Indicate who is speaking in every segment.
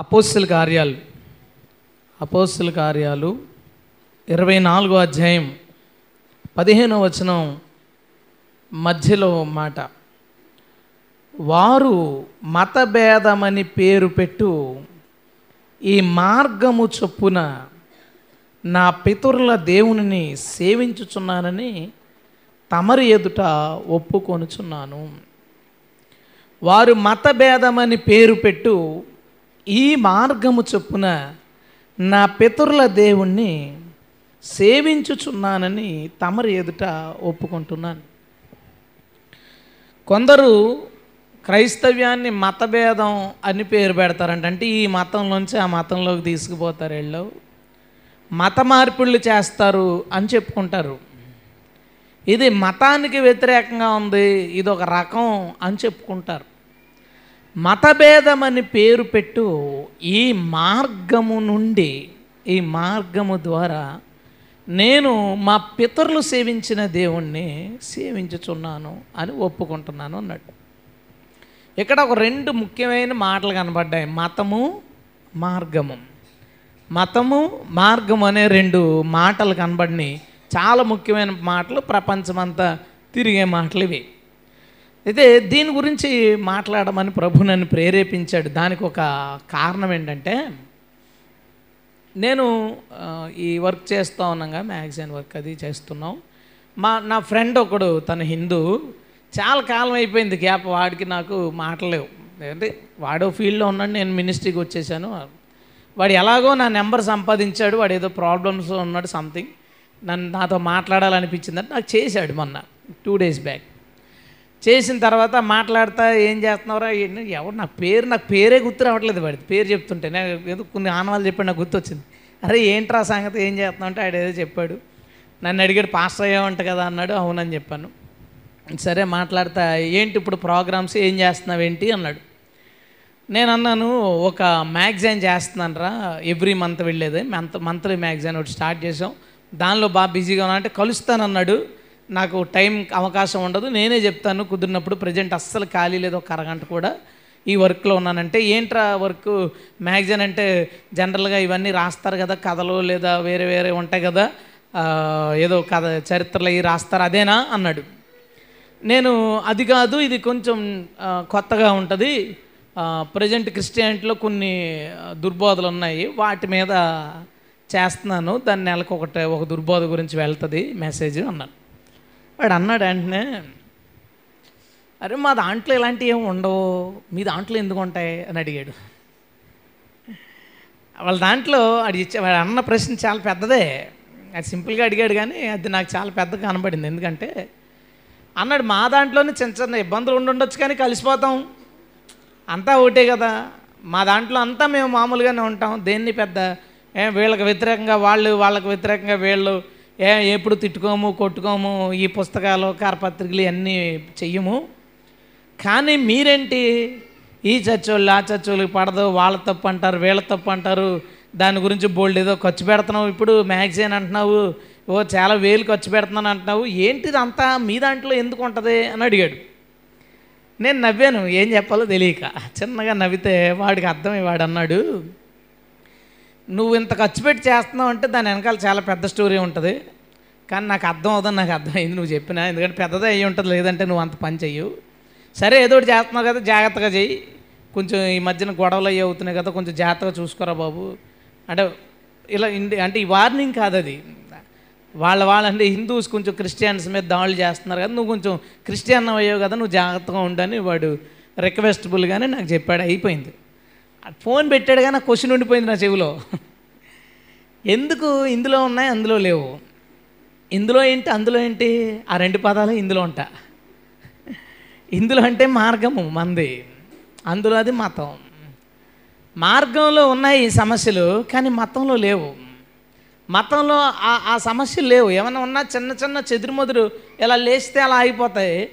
Speaker 1: అపోస్తుల కార్యాలు. అపోస్తుల కార్యాలు ఇరవై నాలుగో అధ్యాయం పదిహేనో వచనం మధ్యలో మాట. వారు మతభేదమని పేరు పెట్టు ఈ మార్గము చొప్పున నా పితరుల దేవునిని సేవించుచున్నానని తమరి ఎదుట ఒప్పుకొనుచున్నాను. వారు మతభేదమని పేరు పెట్టు ఈ మార్గము చొప్పున నా పితరుల దేవుణ్ణి సేవించుచున్నానని తమరి ఎదుట ఒప్పుకుంటున్నాను. కొందరు క్రైస్తవ్యాన్ని మతభేదం అని పేరు పెడతారంట. అంటే ఈ మతంలోంచి ఆ మతంలోకి తీసుకుపోతారు వీళ్ళు. మత మార్పిళ్ళు చేస్తారు అని చెప్పుకుంటారు. ఇది మతానికి వ్యతిరేకంగా ఉంది ఇది ఒక రకం అని చెప్పుకుంటారు. మతభేదమని అని పేరు పెట్టు ఈ మార్గము నుండి ఈ మార్గము ద్వారా నేను మా పితరులు సేవించిన దేవుణ్ణి సేవించుచున్నాను అని ఒప్పుకుంటున్నాను అన్నట్టు. ఇక్కడ ఒక రెండు ముఖ్యమైన మాటలు కనబడ్డాయి. మతము మార్గము. మతము మార్గం అనే రెండు మాటలు కనబడినాయి. చాలా ముఖ్యమైన మాటలు ప్రపంచమంతా తిరిగే మాటలు ఇవి. అయితే దీని గురించి మాట్లాడమని ప్రభు నన్ను ప్రేరేపించాడు. దానికి ఒక కారణం ఏంటంటే నేను ఈ వర్క్ చేస్తూ ఉన్నాగా మ్యాగజైన్ వర్క్ అది చేస్తున్నాం. మా నా ఫ్రెండ్ ఒకడు తన హిందూ. చాలా కాలం అయిపోయింది గ్యాప్ వాడికి నాకు మాటలేవు. అంటే వాడో ఫీల్డ్లో ఉన్నాడు నేను మినిస్ట్రీకి వచ్చేసాను. వాడు ఎలాగో నా నెంబర్ సంపాదించాడు వాడు ఏదో ప్రాబ్లమ్స్ ఉన్నాడు సంథింగ్. నన్ను నాతో మాట్లాడాలనిపించిందంటే నాకు చేశాడు మొన్న టూ డేస్ బ్యాక్. చేసిన తర్వాత మాట్లాడతా ఏం చేస్తున్నారా ఎవరు నా పేరు నాకు పేరే గుర్తు రావట్లేదు వాడి పేరు చెప్తుంటే నేను ఏదో కొన్ని ఆనవాళ్ళు చెప్పాడు నాకు గుర్తొచ్చింది. అరే ఏంట్రా సంగతి ఏం చేస్తున్నావు అంటే ఆడు ఏదో చెప్పాడు. నన్ను అడిగాడు పాస్టర్ అయ్యావంట కదా అన్నాడు. అవునని చెప్పాను. సరే మాట్లాడతా. ఏంటి ఇప్పుడు ప్రోగ్రామ్స్? ఏం చేస్తున్నావు ఏంటి? అన్నాడు. నేను అన్నాను ఒక మ్యాగజైన్ చేస్తున్నాను రా ఎవ్రీ మంత్ వెళ్ళేది. మంత్ మంత్లీ మ్యాగజైన్ ఒకటి స్టార్ట్ చేసాం దానిలో బాగా బిజీగా ఉన్నా అంటే కలుస్తానన్నాడు. నాకు టైం అవకాశం ఉండదు. నేనే చెప్తాను కుదిరినప్పుడు ప్రజెంట్ అస్సలు ఖాళీ లేదు ఒక అరగంట కూడా ఈ వర్క్లో ఉన్నానంటే ఏంట్రా వర్క్? మ్యాగజైన్ అంటే జనరల్గా ఇవన్నీ రాస్తారు కదా కథలు లేదా వేరే వేరే ఉంటాయి కదా ఏదో కథ చరిత్రలు అవి రాస్తారు అదేనా? అన్నాడు. నేను అది కాదు ఇది కొంచెం కొత్తగా ఉంటుంది. ప్రజెంట్ క్రిస్టియానిటీలో కొన్ని దుర్బోధలు ఉన్నాయి. వాటి మీద చేస్తున్నాను. దాన్ని నెలకు ఒకటి ఒక దుర్బోధ గురించి వెళ్తుంది మెసేజ్ అన్నాను వాడు అన్నాడు వెంటనే అరే మా దాంట్లో ఇలాంటివి ఏమి ఉండవు. మీ దాంట్లో ఎందుకు ఉంటాయి? అని అడిగాడు. వాళ్ళ దాంట్లో అది ఇచ్చే వాడు అన్న ప్రశ్న చాలా పెద్దదే. అది సింపుల్గా అడిగాడు కానీ అది నాకు చాలా పెద్దగా కనబడింది. ఎందుకంటే అన్నాడు మా దాంట్లోనే చిన్న చిన్న ఇబ్బందులు ఉండుండొచ్చు కానీ కలిసిపోతాం. అంతా ఒకటే కదా. మా దాంట్లో అంతా మేము మామూలుగానే ఉంటాం. దేన్ని పెద్ద వీళ్ళకి వ్యతిరేకంగా వాళ్ళు వాళ్ళకి వ్యతిరేకంగా వీళ్ళు ఏ ఎప్పుడు తిట్టుకోము కొట్టుకోము ఈ పుస్తకాలు కరపత్రికలు అన్నీ చెయ్యము. కానీ మీరేంటి? ఈ చచ్చోళ్ళు ఆ చచ్చోళ్ళకి పడదు వాళ్ళ తప్పు అంటారు వీళ్ళ తప్పు అంటారు. దాని గురించి బోల్డ్ ఏదో ఖర్చు పెడుతున్నావు ఇప్పుడు మ్యాగజైన్ అంటున్నావు ఓ చాలా వేలు ఖర్చు పెడుతున్నాను అంటున్నావు. ఏంటిది అంతా? మీ దాంట్లో ఎందుకు ఉంటుంది? అని అడిగాడు. నేను నవ్వాను ఏం చెప్పాలో తెలియక. చిన్నగా నవ్వితే వాడికి అర్థమై వాడు అన్నాడు. నువ్వు ఇంత ఖర్చు పెట్టి చేస్తున్నావు అంటే దాని వెనకాల చాలా పెద్ద స్టోరీ ఉంటుంది. కానీ నాకు అర్థం అవుతుంది నాకు అర్థమైంది నువ్వు చెప్పినా. ఎందుకంటే పెద్దదే అయ్యి ఉంటుంది లేదంటే నువ్వు అంత పని చెయ్యవు. సరే ఏదో ఒకటి చేస్తున్నావు కదా జాగ్రత్తగా చెయ్యి. కొంచెం ఈ మధ్యన గొడవలు అయ్యి అవుతున్నాయి కదా కొంచెం జాగ్రత్తగా చూసుకోరా బాబు. అంటే ఇలా ఇండి అంటే ఈ వార్నింగ్ కాదు అది. వాళ్ళ వాళ్ళంటే హిందూస్ కొంచెం క్రిస్టియన్స్ మీద దాడులు చేస్తున్నారు కదా నువ్వు కొంచెం క్రిస్టియన్ అయ్యావు కదా నువ్వు జాగ్రత్తగా ఉండని వాడు రిక్వెస్టబుల్గానే నాకు చెప్పాడు. అయిపోయింది. ఫోన్ పెట్టాడు కానీ క్వశ్చన్ ఉండిపోయింది నా చెవిలో. ఎందుకు ఇందులో ఉన్నాయి అందులో లేవు. ఇందులో ఏంటి అందులో ఏంటి? ఆ రెండు పదాలు ఇందులో ఉంటా. ఇందులో అంటే మార్గము మంది అందులో అది మతం. మార్గంలో ఉన్నాయి ఈ సమస్యలు కానీ మతంలో లేవు. మతంలో ఆ ఆ సమస్యలు లేవు. ఏమైనా ఉన్నా చిన్న చిన్న చెదురుమదురు ఇలా లేస్తే అలా ఆగిపోతాయి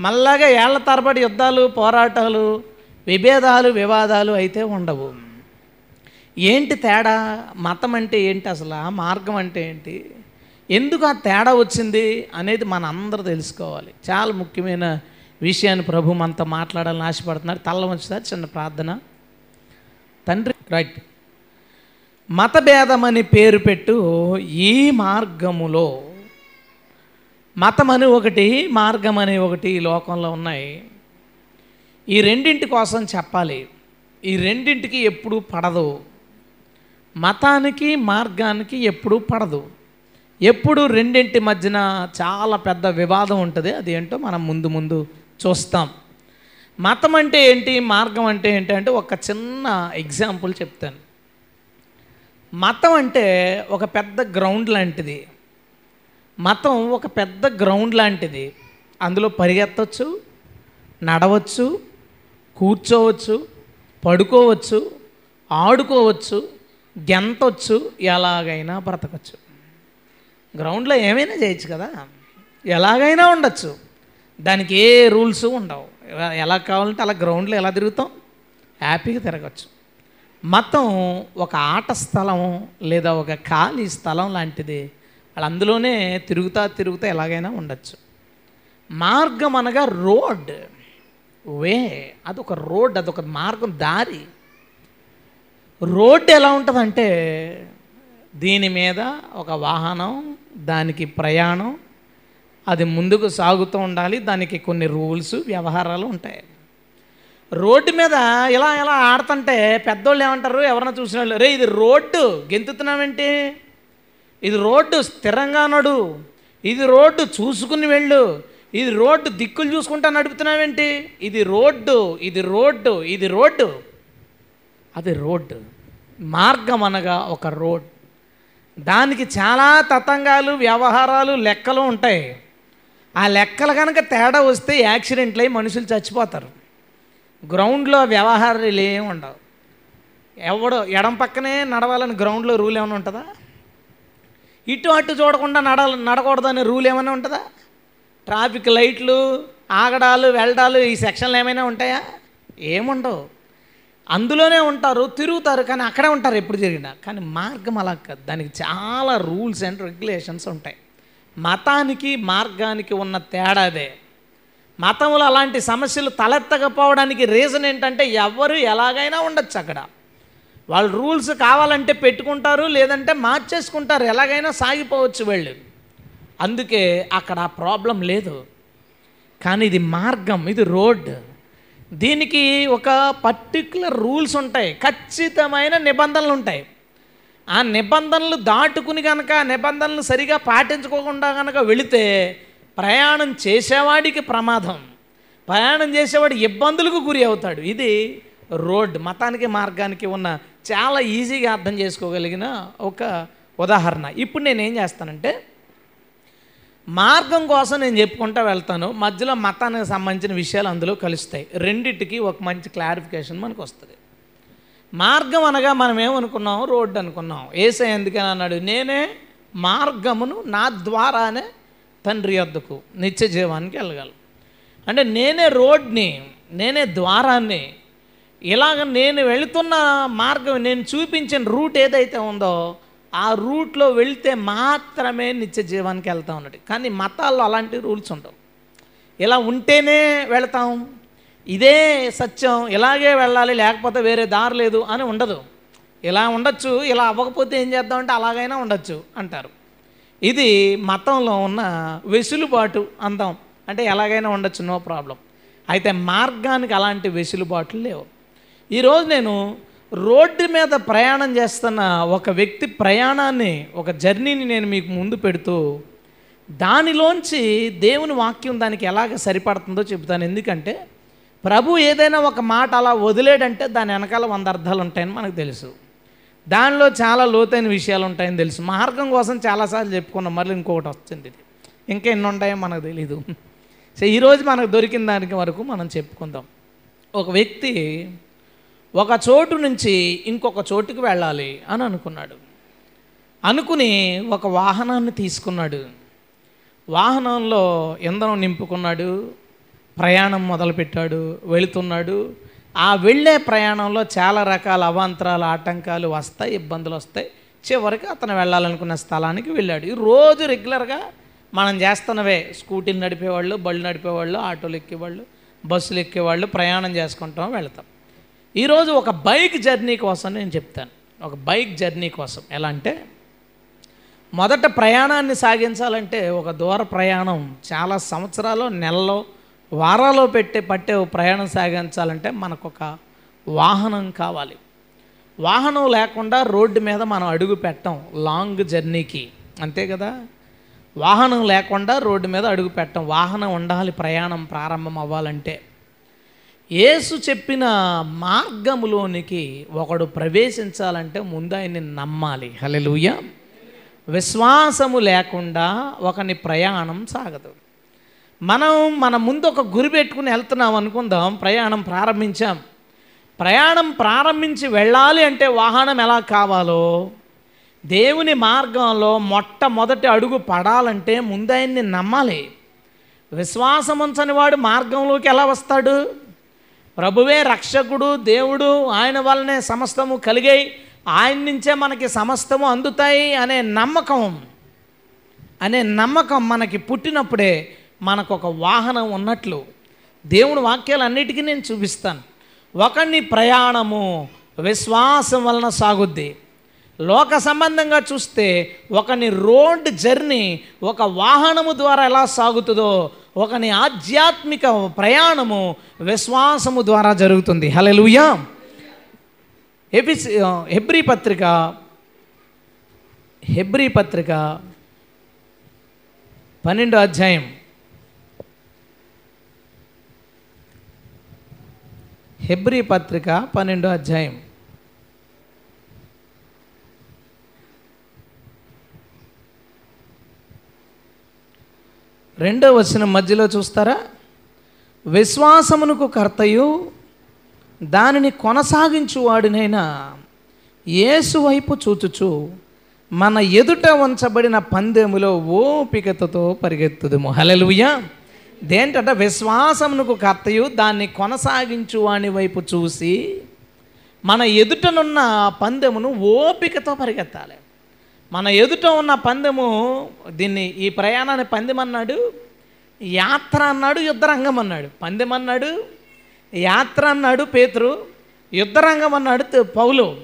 Speaker 1: మళ్ళాగా ఏళ్ళ తరబడి యుద్ధాలు పోరాటాలు విభేదాలు వివాదాలు అయితే ఉండవు. ఏంటి తేడా? మతం అంటే ఏంటి అసలు? ఆ మార్గం అంటే ఏంటి? ఎందుకు ఆ తేడా వచ్చింది అనేది మన అందరూ తెలుసుకోవాలి. చాలా ముఖ్యమైన విషయాన్ని ప్రభు మనతో మాట్లాడాలని ఆశపడుతున్నారు. తల్ల వంచుతారు? చిన్న ప్రార్థన. తండ్రి రైట్. మతభేదమని పేరు పెట్టు ఈ మార్గములో. మతం అని ఒకటి మార్గం అని ఒకటి ఈ లోకంలో ఉన్నాయి. ఈ రెండింటి కోసం చెప్పాలి. ఈ రెండింటికి ఎప్పుడు పడదు. మతానికి మార్గానికి ఎప్పుడు పడదు. ఎప్పుడు రెండింటి మధ్యన చాలా పెద్ద వివాదం ఉంటుంది. అది ఏంటో మనం ముందు ముందు చూస్తాం. మతం అంటే ఏంటి? మార్గం అంటే ఏంటి? అంటే ఒక చిన్న ఎగ్జాంపుల్ చెప్తాను. మతం అంటే ఒక పెద్ద గ్రౌండ్ లాంటిది. మతం ఒక పెద్ద గ్రౌండ్ లాంటిది. అందులో పరిగెత్తవచ్చు నడవచ్చు కూర్చోవచ్చు పడుకోవచ్చు ఆడుకోవచ్చు గెంతొచ్చు ఎలాగైనా బ్రతకచ్చు. గ్రౌండ్లో ఏమైనా చేయొచ్చు కదా? ఎలాగైనా ఉండొచ్చు. దానికి ఏ రూల్స్ ఉండవు. ఎలా- కావాలంటే అలా గ్రౌండ్లో ఎలా తిరుగుతాం? హ్యాపీగా తిరగచ్చు. మతం ఒక ఆట స్థలం లేదా ఒక ఖాళీ స్థలం లాంటిది. వాళ్ళు అందులోనే తిరుగుతా తిరుగుతా ఎలాగైనా ఉండొచ్చు. మార్గం అనగా రోడ్. వే అదొక రోడ్ అదొక మార్గం దారి. రోడ్డు ఎలా ఉంటుందంటే దీని మీద ఒక వాహనం దానికి ప్రయాణం అది ముందుకు సాగుతూ ఉండాలి దానికి కొన్ని రూల్స్ వ్యవహారాలు ఉంటాయి. రోడ్డు మీద ఇలా ఇలా ఆడుతుంటే పెద్దోళ్ళు ఏమంటారు ఎవరన్నా చూసిన వాళ్ళు రే ఇది రోడ్డు గెంతుతున్నావేంటి? ఇది రోడ్డు స్థిరంగా నడు. ఇది రోడ్డు చూసుకుని వెళ్ళు. ఇది రోడ్డు దిక్కులు చూసుకుంటా నడుపుతున్నావేంటి? ఇది రోడ్డు ఇది రోడ్డు ఇది రోడ్డు. అది రోడ్డు. మార్గం అనగా ఒక రోడ్. దానికి చాలా తతంగాలు వ్యవహారాలు లెక్కలు ఉంటాయి. ఆ లెక్కలు కనుక తేడా వస్తే యాక్సిడెంట్లు అయి మనుషులు చచ్చిపోతారు. గ్రౌండ్లో వ్యవహారాలు ఏమి ఉండవు. ఎవడో ఎడం పక్కనే నడవాలని గ్రౌండ్లో రూల్ ఏమైనా ఉంటుందా? ఇటు అటు చూడకుండా నడ నడకూడదు అనే రూల్ ఏమైనా ఉంటుందా? ట్రాఫిక్ లైట్లు ఆగడాలు వెళ్ళడాలు ఈ సెక్షన్లు ఏమైనా ఉంటాయా? ఏముండవు. అందులోనే ఉంటారు తిరుగుతారు కానీ అక్కడే ఉంటారు ఎప్పుడు జరిగినా. కానీ మార్గం అలా కాదు. దానికి చాలా రూల్స్ అండ్ రెగ్యులేషన్స్ ఉంటాయి. మతానికి మార్గానికి ఉన్న తేడాదే మతంలో అలాంటి సమస్యలు తలెత్తకపోవడానికి రీజన్ ఏంటంటే ఎవరు ఎలాగైనా ఉండొచ్చు అక్కడ. వాళ్ళు రూల్స్ కావాలంటే పెట్టుకుంటారు లేదంటే మార్చేసుకుంటారు ఎలాగైనా సాగిపోవచ్చు వాళ్ళు. అందుకే అక్కడ ఆ ప్రాబ్లం లేదు. కానీ ఇది మార్గం ఇది రోడ్. దీనికి ఒక పర్టికులర్ రూల్స్ ఉంటాయి ఖచ్చితమైన నిబంధనలు ఉంటాయి. ఆ నిబంధనలు దాటుకుని కనుక నిబంధనలు సరిగా పాటించుకోకుండా కనుక వెళితే ప్రయాణం చేసేవాడికి ప్రమాదం. ప్రయాణం చేసేవాడు ఇబ్బందులకు గురి అవుతాడు. ఇది రోడ్ మతానికి మార్గానికి ఉన్న చాలా ఈజీగా అర్థం చేసుకోగలిగిన ఒక ఉదాహరణ. ఇప్పుడు నేను ఏం చేస్తానంటే మార్గం కోసం నేను చెప్పుకుంటా వెళ్తాను. మధ్యలో మతానికి సంబంధించిన విషయాలు అందులో కలుస్తాయి. రెండిటికి ఒక మంచి క్లారిఫికేషన్ మనకు వస్తుంది. మార్గం అనగా మనం ఏమనుకున్నాం? రోడ్డు అనుకున్నాం. ఏసై ఎందుకని అన్నాడు? నేనే మార్గమును నా ద్వారానే తండ్రి వద్దకు నిత్య జీవానికి వెళ్ళగలను. అంటే నేనే రోడ్ని నేనే ద్వారాన్ని ఇలాగ నేను వెళుతున్న మార్గం నేను చూపించిన రూట్ ఏదైతే ఉందో ఆ రూట్లో వెళ్తే మాత్రమే నిత్య జీవానికి వెళ్తా ఉన్నట్టు కానీ మతాల్లో అలాంటి రూల్స్ ఉండవు. ఇలా ఉంటేనే వెళతాం ఇదే సత్యం ఇలాగే వెళ్ళాలి లేకపోతే వేరే దారి లేదు అని ఉండదు. ఇలా ఉండొచ్చు ఇలా అవ్వకపోతే ఏం చేద్దామంటే అలాగైనా ఉండొచ్చు అంటారు. ఇది మతంలో ఉన్న వెసులుబాటు అందాం. అంటే ఎలాగైనా ఉండొచ్చు నో ప్రాబ్లం. అయితే మార్గానికి అలాంటి వెసులుబాట్లు లేవు. ఈరోజు నేను రోడ్డు మీద ప్రయాణం చేస్తున్న ఒక వ్యక్తి ప్రయాణాన్ని ఒక జర్నీని నేను మీకు ముందు పెడుతూ దానిలోంచి దేవుని వాక్యం దానికి ఎలాగ సరిపడుతుందో చెబుతాను. ఎందుకంటే ప్రభు ఏదైనా ఒక మాట అలా వదిలేడంటే దాని వెనకాల వంద అర్థాలు ఉంటాయని మనకు తెలుసు. దానిలో చాలా లోతైన విషయాలు ఉంటాయని తెలుసు. మార్గం కోసం చాలాసార్లు చెప్పుకున్నాం. మళ్ళీ ఇంకొకటి వస్తుంది ఇది. ఇంకా ఎన్ని ఉంటాయో మనకు తెలీదు. సో ఈరోజు మనకు దొరికిన దానికి వరకు మనం చెప్పుకుందాం. ఒక వ్యక్తి ఒక చోటు నుంచి ఇంకొక చోటుకి వెళ్ళాలి అని అనుకున్నాడు. అనుకుని ఒక వాహనాన్ని తీసుకున్నాడు. వాహనంలో ఇంధనం నింపుకున్నాడు. ప్రయాణం మొదలుపెట్టాడు. వెళుతున్నాడు. ఆ వెళ్ళే ప్రయాణంలో చాలా రకాల అవాంతరాలు ఆటంకాలు వస్తాయి ఇబ్బందులు వస్తాయి. చివరికి అతను వెళ్ళాలనుకున్న స్థలానికి వెళ్ళాడు. ఈ రోజు రెగ్యులర్గా మనం చేస్తున్నవే. స్కూటీలు నడిపేవాళ్ళు బళ్ళు నడిపేవాళ్ళు ఆటోలు ఎక్కేవాళ్ళు బస్సులు ఎక్కేవాళ్ళు ప్రయాణం చేసుకుంటాం వెళ్తాం. ఈరోజు ఒక బైక్ జర్నీ కోసం నేను చెప్తాను. ఒక బైక్ జర్నీ కోసం. ఎలా అంటే మొదట ప్రయాణాన్ని సాగించాలంటే ఒక దూర ప్రయాణం చాలా సంవత్సరాలు నెలలో వారాల్లో పెట్టే పట్టే ప్రయాణం సాగించాలంటే మనకు ఒక వాహనం కావాలి. వాహనం లేకుండా రోడ్డు మీద మనం అడుగు పెట్టం లాంగ్ జర్నీకి. అంతే కదా? వాహనం లేకుండా రోడ్డు మీద అడుగు పెట్టం. వాహనం ఉండాలి ప్రయాణం ప్రారంభం అవ్వాలంటే. యేసు చెప్పిన మార్గములోనికి ఒకడు ప్రవేశించాలంటే ముందు ఆయన్ని నమ్మాలి. హలెలుయ విశ్వాసము లేకుండా ఒకని ప్రయాణం సాగదు. మనం మన ముందు ఒక గురి పెట్టుకుని వెళ్తున్నాం అనుకుందాం ప్రయాణం ప్రారంభించాం. ప్రయాణం ప్రారంభించి వెళ్ళాలి అంటే వాహనం ఎలా కావాలో దేవుని మార్గంలో మొట్టమొదటి అడుగు పడాలంటే ముందు ఆయన్ని నమ్మాలి. విశ్వాసం ఉంచని వాడు మార్గంలోకి ఎలా వస్తాడు? ప్రభువే రక్షకుడు దేవుడు ఆయన వల్లనే సమస్తము కలిగాయి ఆయన నుంచే మనకి సమస్తము అందుతాయి అనే నమ్మకం. అనే నమ్మకం మనకి పుట్టినప్పుడే మనకు ఒక వాహనం ఉన్నట్లు. దేవుని వాక్యాలన్నిటికీ నేను చూపిస్తాను. ఒకని ప్రయాణము విశ్వాసం వలన సాగుద్ది. లోక సంబంధంగా చూస్తే ఒకని రోడ్ జర్నీ ఒక వాహనము ద్వారా ఎలా సాగుతుందో ఒకని ఆధ్యాత్మిక ప్రయాణము విశ్వాసము ద్వారా జరుగుతుంది. హలెలుయా ఎపిస్ హెబ్రీ పత్రిక హెబ్రీ పత్రిక పన్నెండో అధ్యాయం. హెబ్రీ పత్రిక పన్నెండో అధ్యాయం. రెండో వచ్చిన మధ్యలో చూస్తారా? విశ్వాసమునకు కర్తయు దానిని కొనసాగించువాడినైనా యేసు వైపు చూచుచు మన ఎదుట ఉంచబడిన పందెములో ఓపికతతో పరిగెత్తుదుము. హలెలుయ్య దేంటంటే విశ్వాసమునకు కర్తయు దాన్ని కొనసాగించు వాని వైపు చూసి మన ఎదుటనున్న పందెమును ఓపికతో పరిగెత్తాలి. మన ఎదుట ఉన్న పందెము దీన్ని ఈ ప్రయాణాన్ని పందెం అన్నాడు యాత్ర అన్నాడు యుద్ధరంగం అన్నాడు. పందెం అన్నాడు యాత్ర అన్నాడు పేతురు యుద్ధరంగం అన్నాడు పౌలు.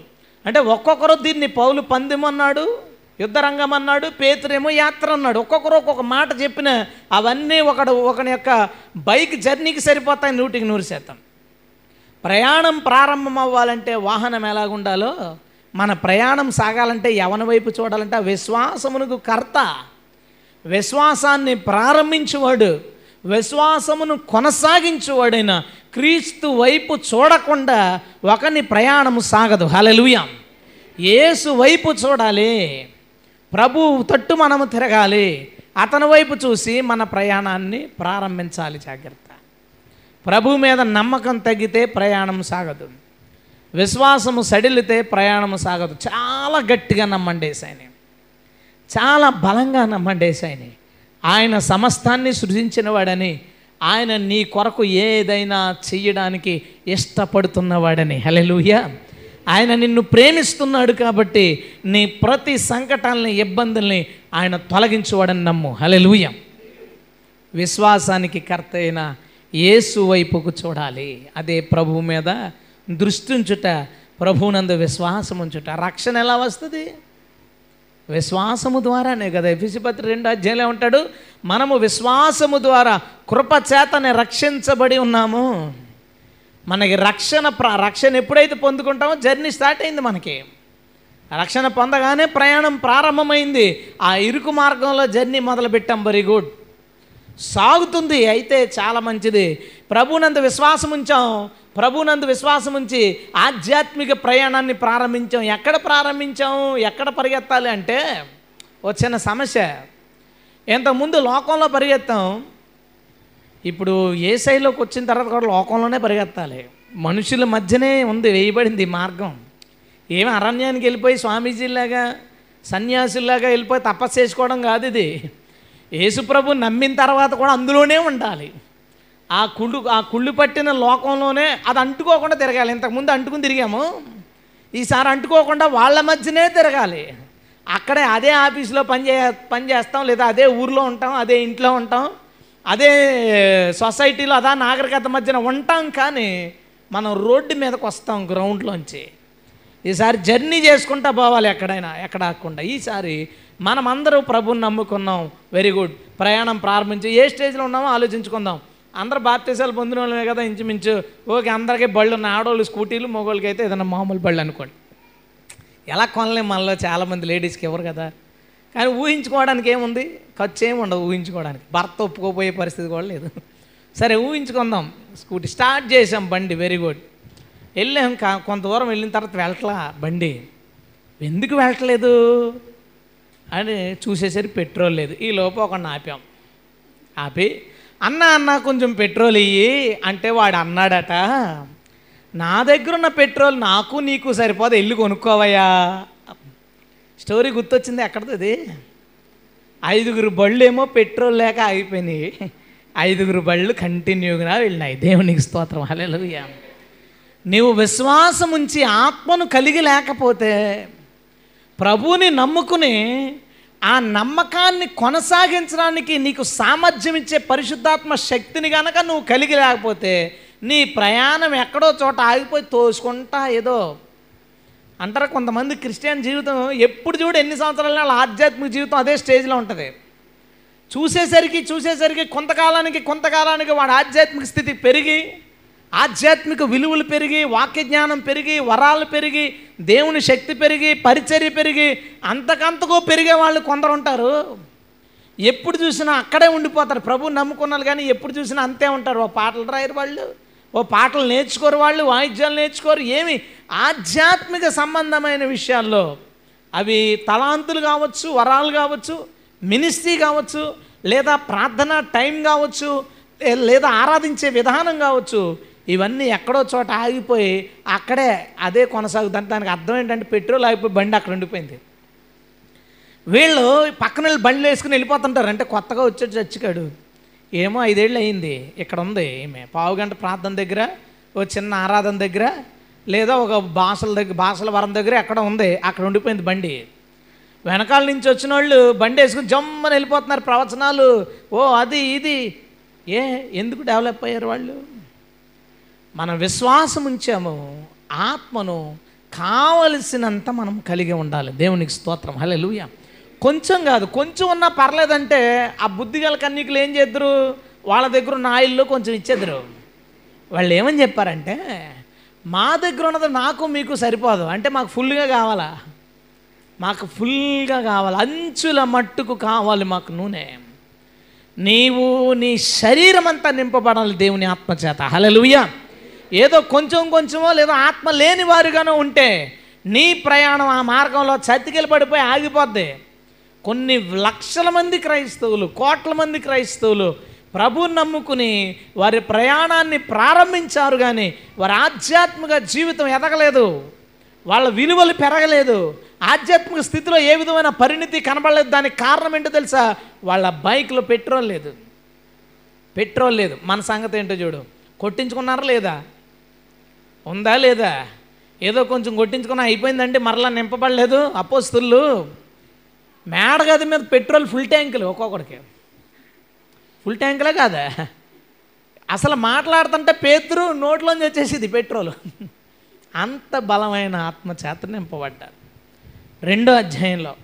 Speaker 1: అంటే ఒక్కొక్కరు దీన్ని పౌలు పందెం అన్నాడు యుద్ధరంగం అన్నాడు పేతురేమో యాత్ర అన్నాడు. ఒక్కొక్కరు ఒక్కొక్క మాట చెప్పిన అవన్నీ ఒకడు ఒకని యొక్క బైక్ జర్నీకి సరిపోతాయి నూటికి నూరు శాతం. ప్రయాణం ప్రారంభం అవ్వాలంటే వాహనం ఎలాగుండాలో మన ప్రయాణం సాగాలంటే ఎవరి వైపు చూడాలంటే ఆ విశ్వాసమునకు కర్త. విశ్వాసాన్ని ప్రారంభించేవాడు విశ్వాసమును కొనసాగించేవాడైన క్రీస్తు వైపు చూడకుండా ఒకని ప్రయాణము సాగదు. హలెలుయా యేసు వైపు చూడాలి. ప్రభు తట్టు మనము తిరగాలి. అతని వైపు చూసి మన ప్రయాణాన్ని ప్రారంభించాలి జాగ్రత్త. ప్రభు మీద నమ్మకం తగ్గితే ప్రయాణం సాగదు. విశ్వాసము సడిలితే ప్రయాణము సాగదు. చాలా గట్టిగా నమ్మండి చాలా బలంగా నమ్మండి ఆయన సమస్తాన్ని సృజించినవాడని ఆయన నీ కొరకు ఏదైనా చెయ్యడానికి ఇష్టపడుతున్నవాడని. హలెలూయ ఆయన నిన్ను ప్రేమిస్తున్నాడు కాబట్టి నీ ప్రతి సంకటాలని ఇబ్బందుల్ని ఆయన తొలగించువాడని నమ్ము. హలెలుయ విశ్వాసానికి కర్త అయిన యేసు వైపుకు చూడాలి. అదే ప్రభువు మీద దృష్టి ఉంచుట ప్రభువునందు విశ్వాసం ఉంచుట రక్షణ ఎలా వస్తుంది? విశ్వాసము ద్వారానే కదా ఎఫిసిపత్రి రెండు అధ్యాయంలో ఉంటాడు. మనము విశ్వాసము ద్వారా కృపచేతనే రక్షించబడి ఉన్నాము. మనకి రక్షణ ప్ర రక్షణ ఎప్పుడైతే పొందుకుంటామో జర్నీ స్టార్ట్ అయింది మనకి. రక్షణ పొందగానే ప్రయాణం ప్రారంభమైంది. ఆ ఇరుకు మార్గంలో జర్నీ మొదలుపెట్టాం. వెరీ గుడ్ సాగుతుంది. అయితే చాలా మంచిది. ప్రభునంత విశ్వాసం ఉంచాం ప్రభునందు విశ్వాసం ఉంచి ఆధ్యాత్మిక ప్రయాణాన్ని ప్రారంభించాం. ఎక్కడ ప్రారంభించాం? ఎక్కడ పరిగెత్తాలి అంటే ఓ చిన్న సమస్య. ఇంతకుముందు లోకంలో పరిగెత్తాం. ఇప్పుడు ఏ శైలిలోకి వచ్చిన తర్వాత కూడా లోకంలోనే పరిగెత్తాలి. మనుషుల మధ్యనే ఉంది వేయబడింది ఈ మార్గం. ఏమి అరణ్యానికి వెళ్ళిపోయి స్వామీజీలాగా సన్యాసుల్లాగా వెళ్ళిపోయి తపస్సు చేసుకోవడం కాదు ఇది. యేసుప్రభు నమ్మిన తర్వాత కూడా అందులోనే ఉండాలి. ఆ కుళ్ళు ఆ కుళ్ళు పట్టిన లోకంలోనే అది అంటుకోకుండా తిరగాలి. ఇంతకుముందు అంటుకుని తిరిగాము. ఈసారి అంటుకోకుండా వాళ్ళ మధ్యనే తిరగాలి. అక్కడే అదే ఆఫీస్లో పనిచే పనిచేస్తాం పని చేస్తాం లేదా అదే ఊర్లో ఉంటాం అదే ఇంట్లో ఉంటాం అదే సొసైటీలో అదా నాగరికత మధ్యన ఉంటాం కానీ మనం రోడ్డు మీదకి వస్తాం గ్రౌండ్లోంచి. ఈసారి జర్నీ చేసుకుంటా పోవాలి ఎక్కడైనా ఎక్కడ ఆకుండా ఈసారి మనమందరూ ప్రభుని నమ్ముకున్నాం. Very good. ప్రయాణం ప్రారంభించి ఏ స్టేజ్లో ఉన్నామో ఆలోచించుకుందాం. అందరూ బాప్తీసాలు పొందిన వాళ్ళమే కదా ఇంచుమించు. ఓకే అందరికీ బళ్ళు ఉన్న ఆడవాళ్ళు స్కూటీలు మగవాళ్ళకి అయితే ఏదైనా మామూలు బళ్ళు అనుకోండి. ఎలా కొనలేం మనలో చాలామంది లేడీస్కి ఎవరు కదా. కానీ ఊహించుకోవడానికి ఏముంది? ఖర్చు ఏమి ఉండదు ఊహించుకోవడానికి. భర్త ఒప్పుకోపోయే పరిస్థితి కూడా లేదు. సరే ఊహించుకుందాం. స్కూటీ స్టార్ట్ చేసాం బండి వెరీ గుడ్ వెళ్ళాం కా కొంత దూరం వెళ్ళిన తర్వాత వెళ్ళట్లా బండి. ఎందుకు వెళ్ళట్లేదు అని చూసేసరికి పెట్రోల్ లేదు. ఈ లోపు ఒక ఆపాం ఆపి అన్న అన్న కొంచెం పెట్రోల్ ఇయ్యి అంటే వాడు అన్నాడట నా దగ్గర ఉన్న పెట్రోల్ నాకు నీకు సరిపోదు వెళ్ళి కొనుక్కోవయ్యా. స్టోరీ గుర్తొచ్చింది ఎక్కడది ఐదుగురు బళ్ళు ఏమో పెట్రోల్ లేక ఆగిపోయినాయి. ఐదుగురు బళ్ళు కంటిన్యూగా వెళ్ళినాయి. దేవునికి స్తోత్రం. అలెలుయ్యా నీవు విశ్వాసం ఉంచి ఆత్మను కలిగి లేకపోతే ప్రభువుని నమ్ముకుని ఆ నమ్మకాన్ని కొనసాగించడానికి నీకు సామర్థ్యం ఇచ్చే పరిశుద్ధాత్మ శక్తిని గనక నువ్వు కలిగి లేకపోతే నీ ప్రయాణం ఎక్కడో చోట ఆగిపోయి తోసుకుంటా ఏదో. అంటారు కొంతమంది క్రిస్టియన్ జీవితం ఎప్పుడు చూడు ఎన్ని సంవత్సరాలు వాళ్ళ ఆధ్యాత్మిక జీవితం అదే స్టేజ్లో ఉంటుంది. చూసేసరికి చూసేసరికి కొంతకాలానికి కొంతకాలానికి వాడు ఆధ్యాత్మిక స్థితి పెరిగి ఆధ్యాత్మిక విలువలు పెరిగి వాక్య జ్ఞానం పెరిగి వరాలు పెరిగి దేవుని శక్తి పెరిగి పరిచర్య పెరిగి అంతకంతకు పెరిగే వాళ్ళు కొందరు ఉంటారు. ఎప్పుడు చూసినా అక్కడే ఉండిపోతారు. ప్రభు నమ్ముకున్నారు కానీ ఎప్పుడు చూసినా అంతే ఉంటారు. ఓ పాటలు రాయరు వాళ్ళు. ఓ పాటలు నేర్చుకోరు వాళ్ళు. వాయిద్యాలు నేర్చుకోరు. ఏమి? ఆధ్యాత్మిక సంబంధమైన విషయాల్లో అవి తలాంతులు కావచ్చు వరాలు కావచ్చు మినిస్ట్రీ కావచ్చు లేదా ప్రార్థన టైం కావచ్చు లేదా ఆరాధించే విధానం కావచ్చు ఇవన్నీ ఎక్కడో చోట ఆగిపోయి అక్కడే అదే కొనసాగుతుంది. దానికి అర్థం ఏంటంటే పెట్రోల్ ఆగిపోయి బండి అక్కడ ఉండిపోయింది. వీళ్ళు పక్కన వెళ్ళి బండ్లు వేసుకుని వెళ్ళిపోతుంటారు. అంటే కొత్తగా వచ్చి చచ్చికాడు. ఏమో ఐదేళ్ళు అయింది. ఇక్కడ ఉంది ఈమె. పావు గంట ప్రార్థన దగ్గర ఓ చిన్న ఆరాధన దగ్గర లేదా ఒక బాసల దగ్గర బాసల వరం దగ్గర ఎక్కడ ఉంది? అక్కడ ఉండిపోయింది బండి. వెనకాల నుంచి వచ్చిన వాళ్ళు బండి వేసుకుని జమ్మని వెళ్ళిపోతున్నారు ప్రవచనాలు. ఓ అది ఇది. ఏ ఎందుకు డెవలప్ అయ్యారు వాళ్ళు? మనం విశ్వాసం ఉంచాము ఆత్మను కావలసినంత మనం కలిగి ఉండాలి. దేవునికి స్తోత్రం. హల్లెలూయా. కొంచెం కాదు కొంచెం ఉన్నా పర్లేదంటే ఆ బుద్ధిగల కన్నికలు ఏం చేద్దరు? వాళ్ళ దగ్గర ఉన్న ఆయిల్లో కొంచెం ఇచ్చేద్దరు. వాళ్ళు ఏమని చెప్పారంటే మా దగ్గర ఉన్నది నాకు మీకు సరిపోదు. అంటే మాకు ఫుల్గా కావాలా? మాకు ఫుల్గా కావాలి? అంచుల మట్టుకు కావాలి మాకు నూనె. నీవు నీ శరీరం అంతా నింపబడాలి దేవుని ఆత్మ చేత హలలుయ ఏదో కొంచెం కొంచెమో లేదో ఆత్మ లేని వారుగానో ఉంటే నీ ప్రయాణం ఆ మార్గంలో చతికిల పడిపోయి ఆగిపోద్ది. కొన్ని లక్షల మంది క్రైస్తవులు కోట్ల మంది క్రైస్తవులు ప్రభుని నమ్ముకుని వారి ప్రయాణాన్ని ప్రారంభించారు కానీ వారి ఆధ్యాత్మిక జీవితం ఎదగలేదు. వాళ్ళ విలువలు పెరగలేదు. ఆధ్యాత్మిక స్థితిలో ఏ విధమైన పరిణితి కనబడలేదు. దానికి కారణం ఏంటో తెలుసా? వాళ్ళ బైక్లో పెట్రోల్ లేదు. పెట్రోల్ లేదు. మన సంగతి ఏంటో చూడు. కొట్టించుకున్నారా లేదా? ఉందా లేదా? ఏదో కొంచెం కొట్టించుకున్నా అయిపోయిందంటే మరలా నింపబడలేదు? అపోస్తులు. మేడగది మీద పెట్రోల్ ఫుల్ ట్యాంకులు ఒక్కొక్కడికి. ఫుల్ ట్యాంకులే కాదా? అసలు మాట్లాడుతుంటే పేతురు నోట్లోంచి వచ్చేసింది పెట్రోల్. అంత బలమైన ఆత్మ చేత నింపబడ్డారు. రెండో అధ్యాయంలో.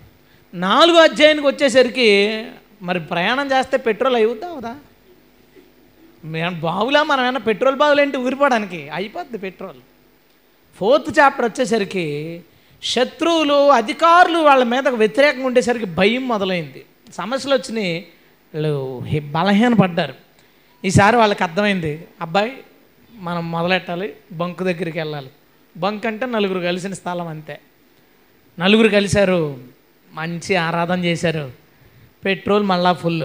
Speaker 1: నాలుగో అధ్యాయానికి వచ్చేసరికి మరి ప్రయాణం చేస్తే పెట్రోల్ అయిపోద్దా అవుదా? బావులా మనం ఏమన్నా పెట్రోల్ బావులు ఏంటి ఊరిపోవడానికి? అయిపోద్ది పెట్రోల్. ఫోర్త్ చాప్టర్ వచ్చేసరికి శత్రువులు అధికారులు వాళ్ళ మీద వ్యతిరేకంగా ఉండేసరికి భయం మొదలైంది. సమస్యలు వచ్చినాయి. వాళ్ళు బలహీన బలహీనపడ్డారు ఈసారి వాళ్ళకి అర్థమైంది అబ్బాయి మనం మొదలెట్టాలి బంకు దగ్గరికి వెళ్ళాలి. బంక్ అంటే నలుగురు కలిసిన స్థలం అంతే. నలుగురు కలిశారు మంచి ఆరాధన చేశారు. పెట్రోల్ మళ్ళా ఫుల్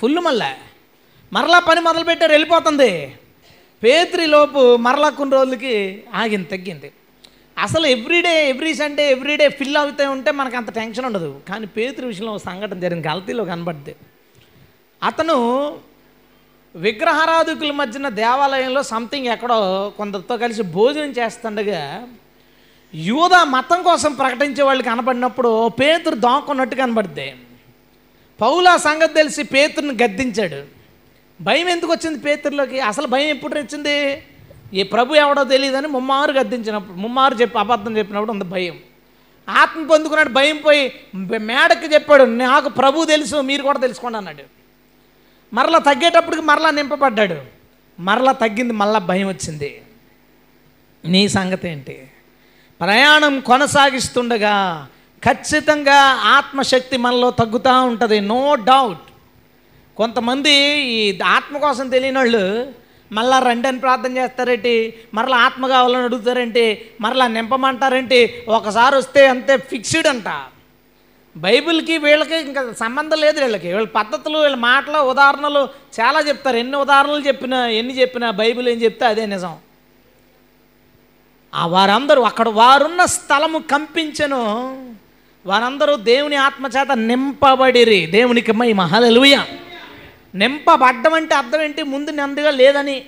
Speaker 1: ఫుల్ మళ్ళా. మరలా పని మొదలుపెట్టారు వెళ్ళిపోతుంది. పేత్రిలోపు మరలా కొన్ని రోజులకి ఆగింది తగ్గింది. అసలు everyday every Sunday everyday fill అవుతూ ఉంటే మనకు అంత టెన్షన్ ఉండదు. కానీ పేతురు విషయంలో సంఘటన జరిగింది గల్తీలో కనబడ్డది అతను విగ్రహారాధకుల మధ్యన దేవాలయంలో సంథింగ్ ఎక్కడో కొందరితో కలిసి భోజనం చేస్తుండగా యూద మతం కోసం ప్రకటించే వాళ్ళు కనబడినప్పుడు పేతురు దాక్కున్నట్టు కనబడుద్ది. పౌలా సంగతి తెలిసి పేతురుని గద్దించాడు. భయం ఎందుకు వచ్చింది పేతురులోకి? అసలు భయం ఎప్పుడు వచ్చింది? ఈ ప్రభు ఎవడో తెలియదని ముమ్మారు గద్దించినప్పుడు ముమ్మారు చెప్పి అబద్ధం చెప్పినప్పుడు ఉంది భయం. ఆత్మ పొందుకున్నాడు భయం పోయి మేడకి చెప్పాడు నాకు ప్రభు తెలుసు మీరు కూడా తెలుసుకోండి అన్నాడు. మరలా తగ్గేటప్పటికి మరలా నింపబడ్డాడు. మరలా తగ్గింది మళ్ళా భయం వచ్చింది. నీ సంగతి ఏంటి? ప్రయాణం కొనసాగిస్తుండగా ఖచ్చితంగా ఆత్మశక్తి మనలో తగ్గుతూ ఉంటుంది నో డౌట్. కొంతమంది ఈ ఆత్మ కోసం తెలియని వాళ్ళు మళ్ళా రండి అని ప్రార్థన చేస్తారేంటి? మరలా ఆత్మ కావాలని అడుగుతారేంటి? మరలా నింపమంటారేంటి? ఒకసారి వస్తే అంతే ఫిక్స్డ్ అంట. బైబిల్కి వీళ్ళకి ఇంకా సంబంధం లేదు వీళ్ళకి. వీళ్ళ పద్ధతులు వీళ్ళ మాటలు ఉదాహరణలు చాలా చెప్తారు. ఎన్ని ఉదాహరణలు చెప్పినా ఎన్ని చెప్పినా బైబిల్ ఏం చెప్తే అదే నిజం. ఆ వారందరూ అక్కడ వారున్న స్థలము కంపించను. వారందరూ దేవుని ఆత్మచేత నింపబడిరి. దేవునికి మై హల్లెలూయ. నింపబడ్డం అంటే అర్థం ఏంటి? ముందు నిండుగా లేదని.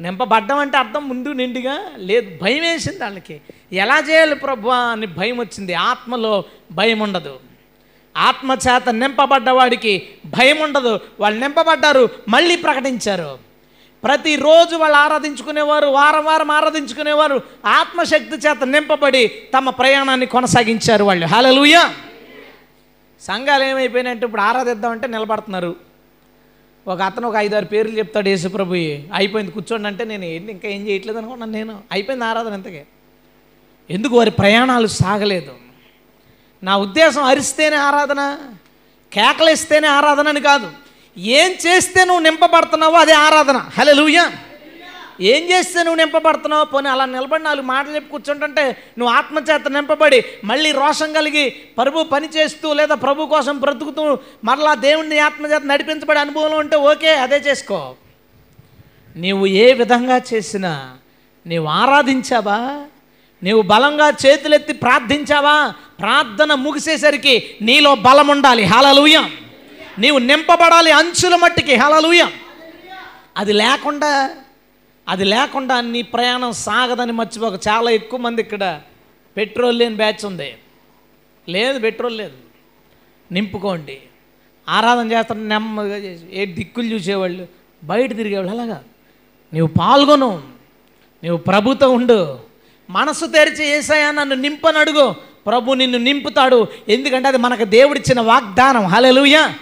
Speaker 1: నింపబడ్డం అంటే అర్థం ముందు నిండుగా లేదు. భయం వేసింది వాళ్ళకి. ఎలా చేయాలి ప్రభు అని భయం వచ్చింది. ఆత్మలో భయం ఉండదు. ఆత్మ చేత నింపబడ్డవాడికి భయం ఉండదు. వాళ్ళు నింపబడ్డారు మళ్ళీ ప్రకటించారు. ప్రతిరోజు వాళ్ళు ఆరాధించుకునేవారు వారం వారం ఆరాధించుకునేవారు. ఆత్మశక్తి చేత నింపబడి తమ ప్రయాణాన్ని కొనసాగించారు వాళ్ళు. హల్లెలూయా! సంఘాలు ఏమైపోయినాయంటే ఇప్పుడు ఆరాధిద్దామంటే నిలబడుతున్నారు. ఒక అతను ఒక ఐదారు పేర్లు చెప్తాడు యేసుప్రభు అయిపోయింది కూర్చోండి అంటే నేను ఏంటి ఇంకా ఏం చేయట్లేదు అనుకున్నాను నేను. అయిపోయింది ఆరాధన ఇంతకే ఎందుకు వారి ప్రయాణాలు సాగలేదు? నా ఉద్దేశం అరిస్తేనే ఆరాధన కేకలేస్తేనే ఆరాధన అని కాదు. ఏం చేస్తే నువ్వు నింపబడుతున్నావో అదే ఆరాధన. హలో ఏం చేస్తే నువ్వు నింపబడుతున్నావు? పోనీ అలా నిలబడి నాలుగు మాటలు చెప్పి కూర్చుంటుంటే నువ్వు ఆత్మచేత నింపబడి మళ్ళీ రోషం కలిగి ప్రభు పని చేస్తూ లేదా ప్రభు కోసం బ్రతుకుతూ మరలా దేవుడిని ఆత్మచేత నడిపించబడే అనుభవంలో ఉంటే ఓకే అదే చేసుకో. నీవు ఏ విధంగా చేసినా నీవు ఆరాధించావా? నీవు బలంగా చేతులెత్తి ప్రార్థించావా? ప్రార్థన ముగిసేసరికి నీలో బలం ఉండాలి. హలలుయం. నీవు నింపబడాలి అంచుల మట్టికి. హలలుయం. అది లేకుండా అది లేకుండా నీ ప్రయాణం సాగదని మర్చిపోక చాలా ఎక్కువ మంది ఇక్కడ పెట్రోల్ లేని బ్యాచ్ ఉంది. లేదు పెట్రోల్ లేదు. నింపుకోండి. ఆరాధన చేస్తాను నెమ్మదిగా చేసి ఏ దిక్కులు చూసేవాళ్ళు బయట తిరిగేవాళ్ళు అలాగా. నీవు పాల్గొను. నీవు ప్రభుతో ఉండు. మనసు తెరిచి వేసాయా నన్ను నింపని అడుగు ప్రభు నిన్ను నింపుతాడు. ఎందుకంటే అది మనకు దేవుడిచ్చిన వాగ్దానం. హలెలుయా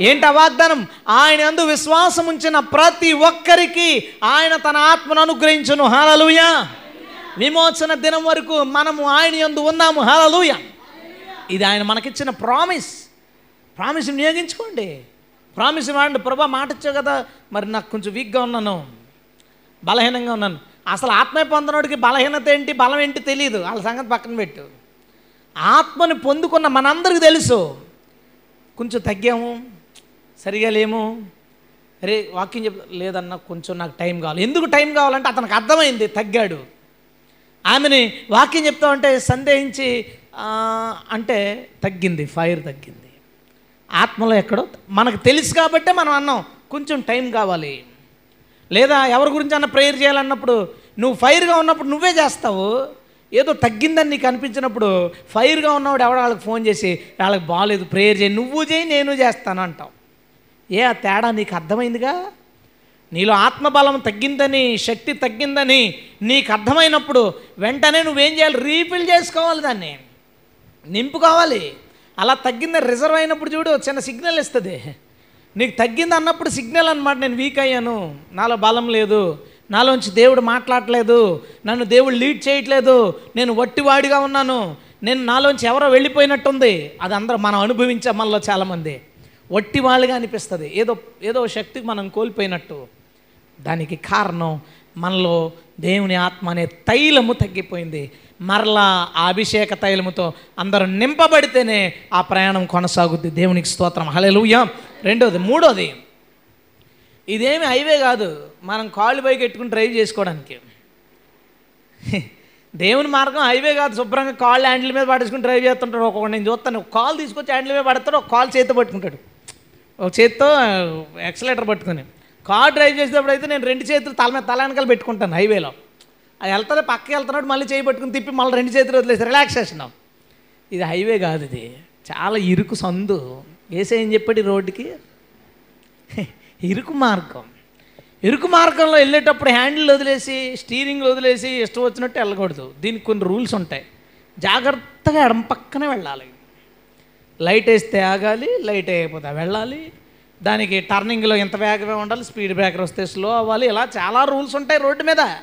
Speaker 1: ఏంటి వాగ్దానం ఆయన అందు విశ్వాసం ఉంచిన ప్రతి ఒక్కరికి ఆయన తన ఆత్మను అనుగ్రహించును. హాలలుయ. విమోచన దినం వరకు మనము ఆయన యందు ఉన్నాము. హాలలుయ. ఇది ఆయన మనకిచ్చిన ప్రామిస్. ప్రామిస్ వినియోగించుకోండి. ప్రామిస్ వాడండి ప్రభా మాట ఇచ్చావు కదా. మరి నాకు కొంచెం వీక్గా ఉన్నాను. బలహీనంగా ఉన్నాను. అసలు ఆత్మే పొందనోడికి బలహీనత ఏంటి బలం ఏంటి తెలియదు వాళ్ళ సంగతి పక్కన పెట్టు. ఆత్మని పొందుకున్న మనందరికీ తెలుసు. కొంచెం తగ్గాము. సరిగా లేము. అరే వాక్యం చెప్ లేదన్నా కొంచెం నాకు టైం కావాలి. ఎందుకు టైం కావాలంటే అతనికి అర్థమైంది తగ్గాడు. ఆమెని వాక్యం చెప్తామంటే సందేహించి అంటే తగ్గింది ఫైర్ తగ్గింది. ఆత్మలో ఎక్కడో మనకు తెలుసు కాబట్టే మనం అన్నాం కొంచెం టైం కావాలి. లేదా ఎవరి గురించి అన్న ప్రేయర్ చేయాలన్నప్పుడు నువ్వు ఫైర్గా ఉన్నప్పుడు నువ్వే చేస్తావు. ఏదో తగ్గిందని నీకు అనిపించినప్పుడు ఫైర్గా ఉన్నవాడు ఎవడో వాళ్ళకి ఫోన్ చేసి వాళ్ళకి బాగాలేదు ప్రేయర్ చేయి నువ్వు చేయి నేను చేస్తాను అంటావు ఏ ఆ తేడా నీకు అర్థమైందిగా? నీలో ఆత్మబలం తగ్గిందని శక్తి తగ్గిందని నీకు అర్థమైనప్పుడు వెంటనే నువ్వేం చేయాలి? రీఫిల్ చేసుకోవాలి దాన్ని. నింపుకోవాలి. అలా తగ్గింది రిజర్వ్ అయినప్పుడు చూడు చిన్న సిగ్నల్ ఇస్తుంది. నీకు తగ్గింది అన్నప్పుడు సిగ్నల్ అనమాట నేను వీక్ అయ్యాను నాలో బలం లేదు నాలోంచి దేవుడు మాట్లాడలేదు నన్ను దేవుడు లీడ్ చేయట్లేదు నేను వట్టివాడిగా ఉన్నాను నేను నాలోంచి ఎవరో వెళ్ళిపోయినట్టుంది. అది అందరూ మనం అనుభవించాం మనలో చాలామంది. వట్టి వాళ్ళుగా అనిపిస్తుంది. ఏదో ఏదో శక్తికి మనం కోల్పోయినట్టు. దానికి కారణం మనలో దేవుని ఆత్మ అనే తైలము తగ్గిపోయింది. మరలా ఆ అభిషేక తైలముతో అందరూ నింపబడితేనే ఆ ప్రయాణం కొనసాగుద్ది. దేవునికి స్తోత్రం. హల్లెలూయా. రెండోది మూడోది ఇదేమి హైవే కాదు. మనం కాళ్ళు పైకి ఎట్టుకుని డ్రైవ్ చేసుకోవడానికి. దేవుని మార్గం హైవే కాదు. శుభ్రంగా కాళ్ళు హ్యాండిల్ మీద పడేసుకుని డ్రైవ్ చేస్తుంటాడు ఒక్కొక్కటి నేను చూస్తాను కాల్ తీసుకొచ్చి హ్యాండిల్ మీద పడతాడు ఒక కాల్ చేతి పట్టుకుంటాడు. ఒక చేతితో ఎక్సలేటర్ పట్టుకొని. కార్ డ్రైవ్ చేసేటప్పుడు అయితే నేను రెండు చేతులు తల మీద తల వెనకాల పెట్టుకుంటాను హైవేలో. అది వెళ్తుంది పక్కకి వెళ్తున్నాడు మళ్ళీ చేయి పట్టుకుని తిప్పి మళ్ళీ రెండు చేతులు వదిలేసి రిలాక్సేషన్ ఇది హైవే కాదు ఇది. చాలా ఇరుకు సందు. వేసేయని చెప్పాడు ఈ రోడ్డుకి? ఇరుకు మార్గం. ఇరుకు మార్గంలో వెళ్ళేటప్పుడు హ్యాండిల్ వదిలేసి స్టీరింగ్ వదిలేసి ఇష్టం వచ్చినట్టు వెళ్ళకూడదు. దీనికి కొన్ని రూల్స్ ఉంటాయి. జాగ్రత్తగా ఎడమ పక్కనే వెళ్ళాలి. లైట్ వేస్తే ఆగాలి లైట్ వేయకపోతే వెళ్ళాలి. దానికి టర్నింగ్లో ఎంత వేగమే ఉండాలి? స్పీడ్ బ్రేకర్ వస్తే స్లో అవ్వాలి. ఇలా చాలా రూల్స్ ఉంటాయి రోడ్డు మీద.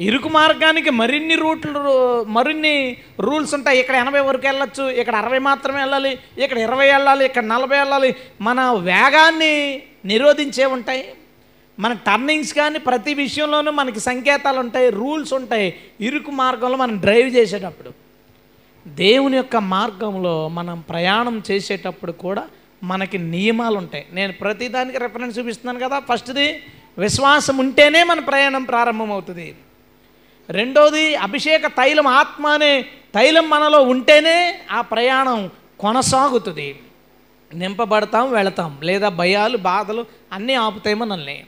Speaker 1: ఇరుకు మార్గానికి మరిన్ని రూట్లు మరిన్ని రూల్స్ ఉంటాయి. ఇక్కడ ఎనభై వరకు వెళ్ళొచ్చు ఇక్కడ అరవై మాత్రమే వెళ్ళాలి ఇక్కడ ఇరవై వెళ్ళాలి ఇక్కడ నలభై వెళ్ళాలి. మన వేగాన్ని నిరోధించే ఉంటాయి. మన టర్నింగ్స్ కానీ ప్రతి విషయంలోనూ మనకి సంకేతాలు ఉంటాయి రూల్స్ ఉంటాయి. ఇరుకు మార్గంలో మనం డ్రైవ్ చేసేటప్పుడు. దేవుని యొక్క మార్గంలో మనం ప్రయాణం చేసేటప్పుడు కూడా మనకి నియమాలు ఉంటాయి. నేను ప్రతిదానికి రెఫరెన్స్ చూపిస్తున్నాను కదా. ఫస్ట్ది విశ్వాసం ఉంటేనే మన ప్రయాణం ప్రారంభమవుతుంది. రెండోది అభిషేక తైలం ఆత్మ అనే తైలం మనలో ఉంటేనే ఆ ప్రయాణం కొనసాగుతుంది. నింపబడతాం వెళతాం. లేదా భయాలు బాధలు అన్నీ ఆపుతాయి మనల్ని.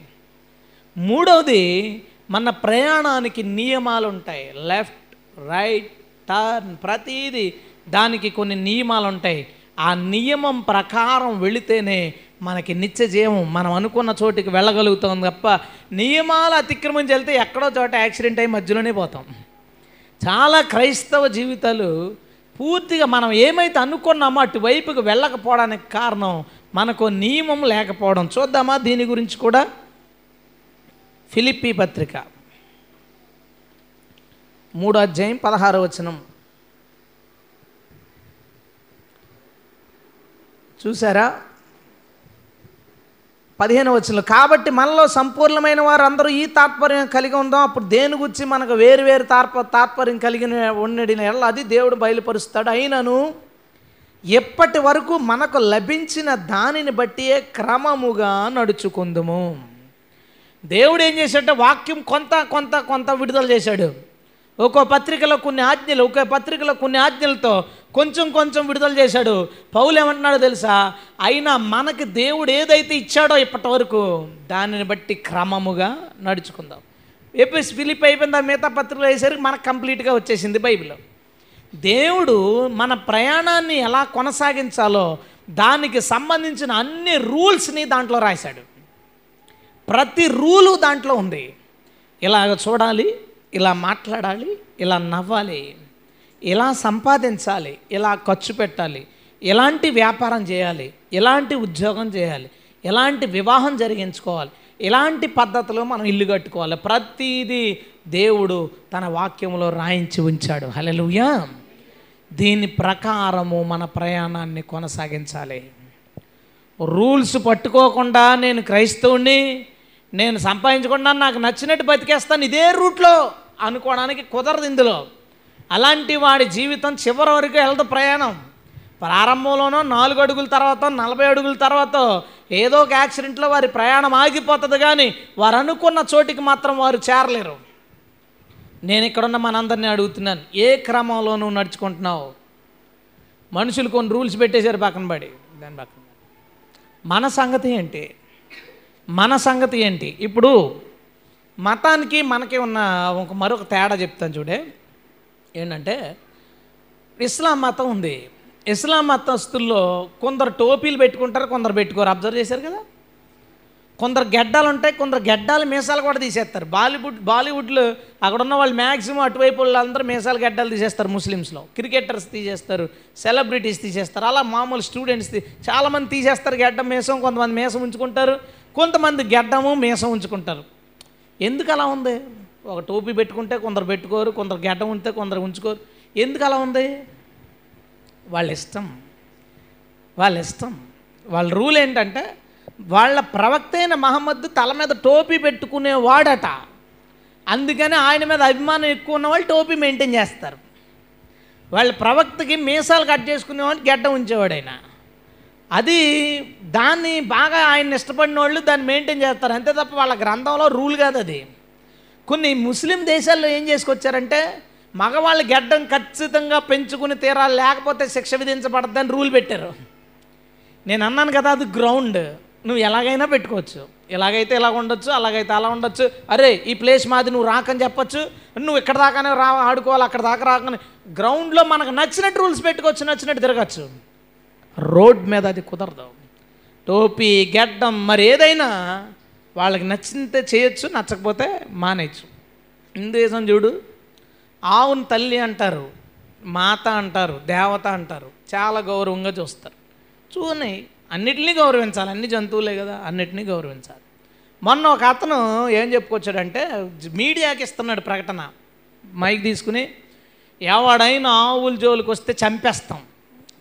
Speaker 1: మూడవది మన ప్రయాణానికి నియమాలు ఉంటాయి. లెఫ్ట్ రైట్ టర్న్ ప్రతిదీ దానికి కొన్ని నియమాలు ఉంటాయి ఆ నియమం ప్రకారం వెళితేనే మనకి నిత్య జీవం మనం అనుకున్న చోటికి వెళ్ళగలుగుతాం తప్ప నియమాలు అతిక్రమించి వెళ్తే ఎక్కడో చోట యాక్సిడెంట్ అయ్యి మధ్యలోనే పోతాం. చాలా క్రైస్తవ జీవితాలు పూర్తిగా మనం ఏమైతే అనుకున్నామో అటువైపుకి వెళ్ళకపోవడానికి కారణం మనకు నియమం లేకపోవడం. చూద్దామా దీని గురించి కూడా? ఫిలిప్పి పత్రిక. మూడో అధ్యాయం పదహారో వచనం. చూసారా పదిహేను వచనం కాబట్టి మనలో సంపూర్ణమైన వారు అందరూ ఈ తాత్పర్యం కలిగి ఉందాం. అప్పుడు దేని గురించి మనకు వేరు వేరు తాత్ప తాత్పర్యం కలిగిన ఉండడిన ఎలా అది దేవుడు బయలుపరుస్తాడు. అయినను ఎప్పటి వరకు మనకు లభించిన దానిని బట్టియే క్రమముగా నడుచుకుందుము. దేవుడు ఏం చేశాడంటే వాక్యం కొంత కొంత కొంత విడుదల చేశాడు. ఒక్కో పత్రికలో కొన్ని ఆజ్ఞలు ఒక్కో పత్రికలో కొన్ని ఆజ్ఞలతో కొంచెం కొంచెం విడుదల చేశాడు. పౌలు ఏమంటున్నాడో తెలుసా? అయినా మనకి దేవుడు ఏదైతే ఇచ్చాడో ఇప్పటి వరకు దానిని బట్టి క్రమముగా నడుచుకుందాం. ఏపీఎస్ ఫిలిప్ అయిపోయిందా మిగతా పత్రికలు వేసరికి మనకు కంప్లీట్గా వచ్చేసింది బైబిల్. దేవుడు మన ప్రయాణాన్ని ఎలా కొనసాగించాలో దానికి సంబంధించిన అన్ని రూల్స్ని దాంట్లో రాశాడు. ప్రతి రూలు దాంట్లో ఉంది. ఇలాగ చూడాలి ఇలా మాట్లాడాలి ఇలా నవ్వాలి ఇలా సంపాదించాలి ఇలా ఖర్చు పెట్టాలి ఎలాంటి వ్యాపారం చేయాలి ఎలాంటి ఉద్యోగం చేయాలి ఎలాంటి వివాహం జరిగించుకోవాలి ఎలాంటి పద్ధతిలో మనం ఇల్లు కట్టుకోవాలి ప్రతిదీ దేవుడు తన వాక్యంలో రాయించి ఉంచాడు. హలెలుయా దీని ప్రకారము మన ప్రయాణాన్ని కొనసాగించాలి. రూల్స్ పట్టుకోకుండా నేను క్రైస్తవుణ్ణి నేను సంపాదించకుండా నాకు నచ్చినట్టు బతికేస్తాను ఇదే రూట్లో. అనుకోవడానికి కుదరదు ఇందులో. అలాంటి వాడి జీవితం చివరి వరకు వెళ్తా ప్రయాణం. ప్రారంభంలోనో నాలుగు అడుగుల తర్వాత నలభై అడుగుల తర్వాత ఏదో ఒక యాక్సిడెంట్లో వారి ప్రయాణం ఆగిపోతుంది కానీ వారు అనుకున్న చోటికి మాత్రం వారు చేరలేరు. నేను ఇక్కడున్న మనందరినీ అడుగుతున్నాను ఏ క్రమంలో నువ్వు నడుచుకుంటున్నావు? మనుషులు కొన్ని రూల్స్ పెట్టేశారు పక్కన పడి. దాని పక్కన. మన సంగతి ఏంటి? మన సంగతి ఏంటి? ఇప్పుడు మతానికి మనకి ఉన్న ఒక మరొక తేడా చెప్తాను చూడే. ఏంటంటే ఇస్లాం మతం ఉంది. ఇస్లాం మతస్తుల్లో కొందరు టోపీలు పెట్టుకుంటారు కొందరు పెట్టుకోరు. అబ్జర్వ్ చేశారు కదా? కొందరు గెడ్డాలు ఉంటాయి కొందరు గెడ్డాలు మీసాలు కూడా తీసేస్తారు. బాలీవుడ్ బాలీవుడ్లో అక్కడ ఉన్న వాళ్ళు మ్యాక్సిమం అటువైపు వాళ్ళందరూ మీసాలు గెడ్డాలు తీసేస్తారు ముస్లిమ్స్లో. క్రికెటర్స్ తీసేస్తారు సెలబ్రిటీస్ తీసేస్తారు. అలా మామూలు స్టూడెంట్స్ చాలామంది తీసేస్తారు గెడ్డం మీసం కొంతమంది మీసం ఉంచుకుంటారు. కొంతమంది గెడ్డము మీసం ఉంచుకుంటారు. ఎందుకు అలా ఉంది? ఒక టోపీ పెట్టుకుంటే కొందరు పెట్టుకోరు కొందరు గెడ్డం ఉంటే కొందరు ఉంచుకోరు. ఎందుకు అలా ఉంది? వాళ్ళ ఇష్టం. వాళ్ళ ఇష్టం. వాళ్ళ రూల్ ఏంటంటే వాళ్ళ ప్రవక్త అయిన మహమ్మద్ తల మీద టోపీ పెట్టుకునేవాడట. అందుకని ఆయన మీద అభిమానం ఎక్కువ ఉన్న వాళ్ళు టోపీ మెయింటైన్ చేస్తారు. వాళ్ళ ప్రవక్తకి మీసాలు కట్ చేసుకునేవాడిని గడ్డ ఉంచేవాడు ఆయన అది దాన్ని బాగా ఆయన ఇష్టపడిన వాళ్ళు దాన్ని మెయింటైన్ చేస్తారు. అంతే తప్ప వాళ్ళ గ్రంథంలో రూల్ కాదు అది. కొన్ని ముస్లిం దేశాల్లో ఏం చేసుకొచ్చారంటే మగవాళ్ళు గడ్డం ఖచ్చితంగా పెంచుకుని తీరాలి లేకపోతే శిక్ష విధించబడద్దని రూల్ పెట్టారు. నేను అన్నాను కదా అది గ్రౌండ్ నువ్వు ఎలాగైనా పెట్టుకోవచ్చు. ఎలాగైతే ఇలా ఉండొచ్చు అలాగైతే అలా ఉండొచ్చు. అరే ఈ ప్లేస్ మాది నువ్వు రాకని చెప్పొచ్చు. నువ్వు ఇక్కడ దాకానే రా ఆడుకోవాలి అక్కడ దాకా రాకని. గ్రౌండ్లో మనకు నచ్చినట్టు రూల్స్ పెట్టుకోవచ్చు నచ్చినట్టు తిరగచ్చు. రోడ్ మీద అది కుదరదు. టోపీ గెడ్డం మరి ఏదైనా వాళ్ళకి నచ్చితే చేయొచ్చు నచ్చకపోతే మానేయచ్చు. హిందూయిజం చూడు ఆవును తల్లి అంటారు మాత అంటారు దేవత అంటారు చాలా గౌరవంగా చూస్తారు. చూని అన్నిటినీ గౌరవించాలి అన్ని జంతువులే కదా అన్నిటినీ గౌరవించాలి. మొన్న ఒక అతను ఏం చెప్పుకొచ్చాడంటే మీడియాకి ఇస్తున్నాడు ప్రకటన. మైక్ తీసుకుని ఎవడైనా ఆవుల జోలికి వస్తే చంపేస్తాం.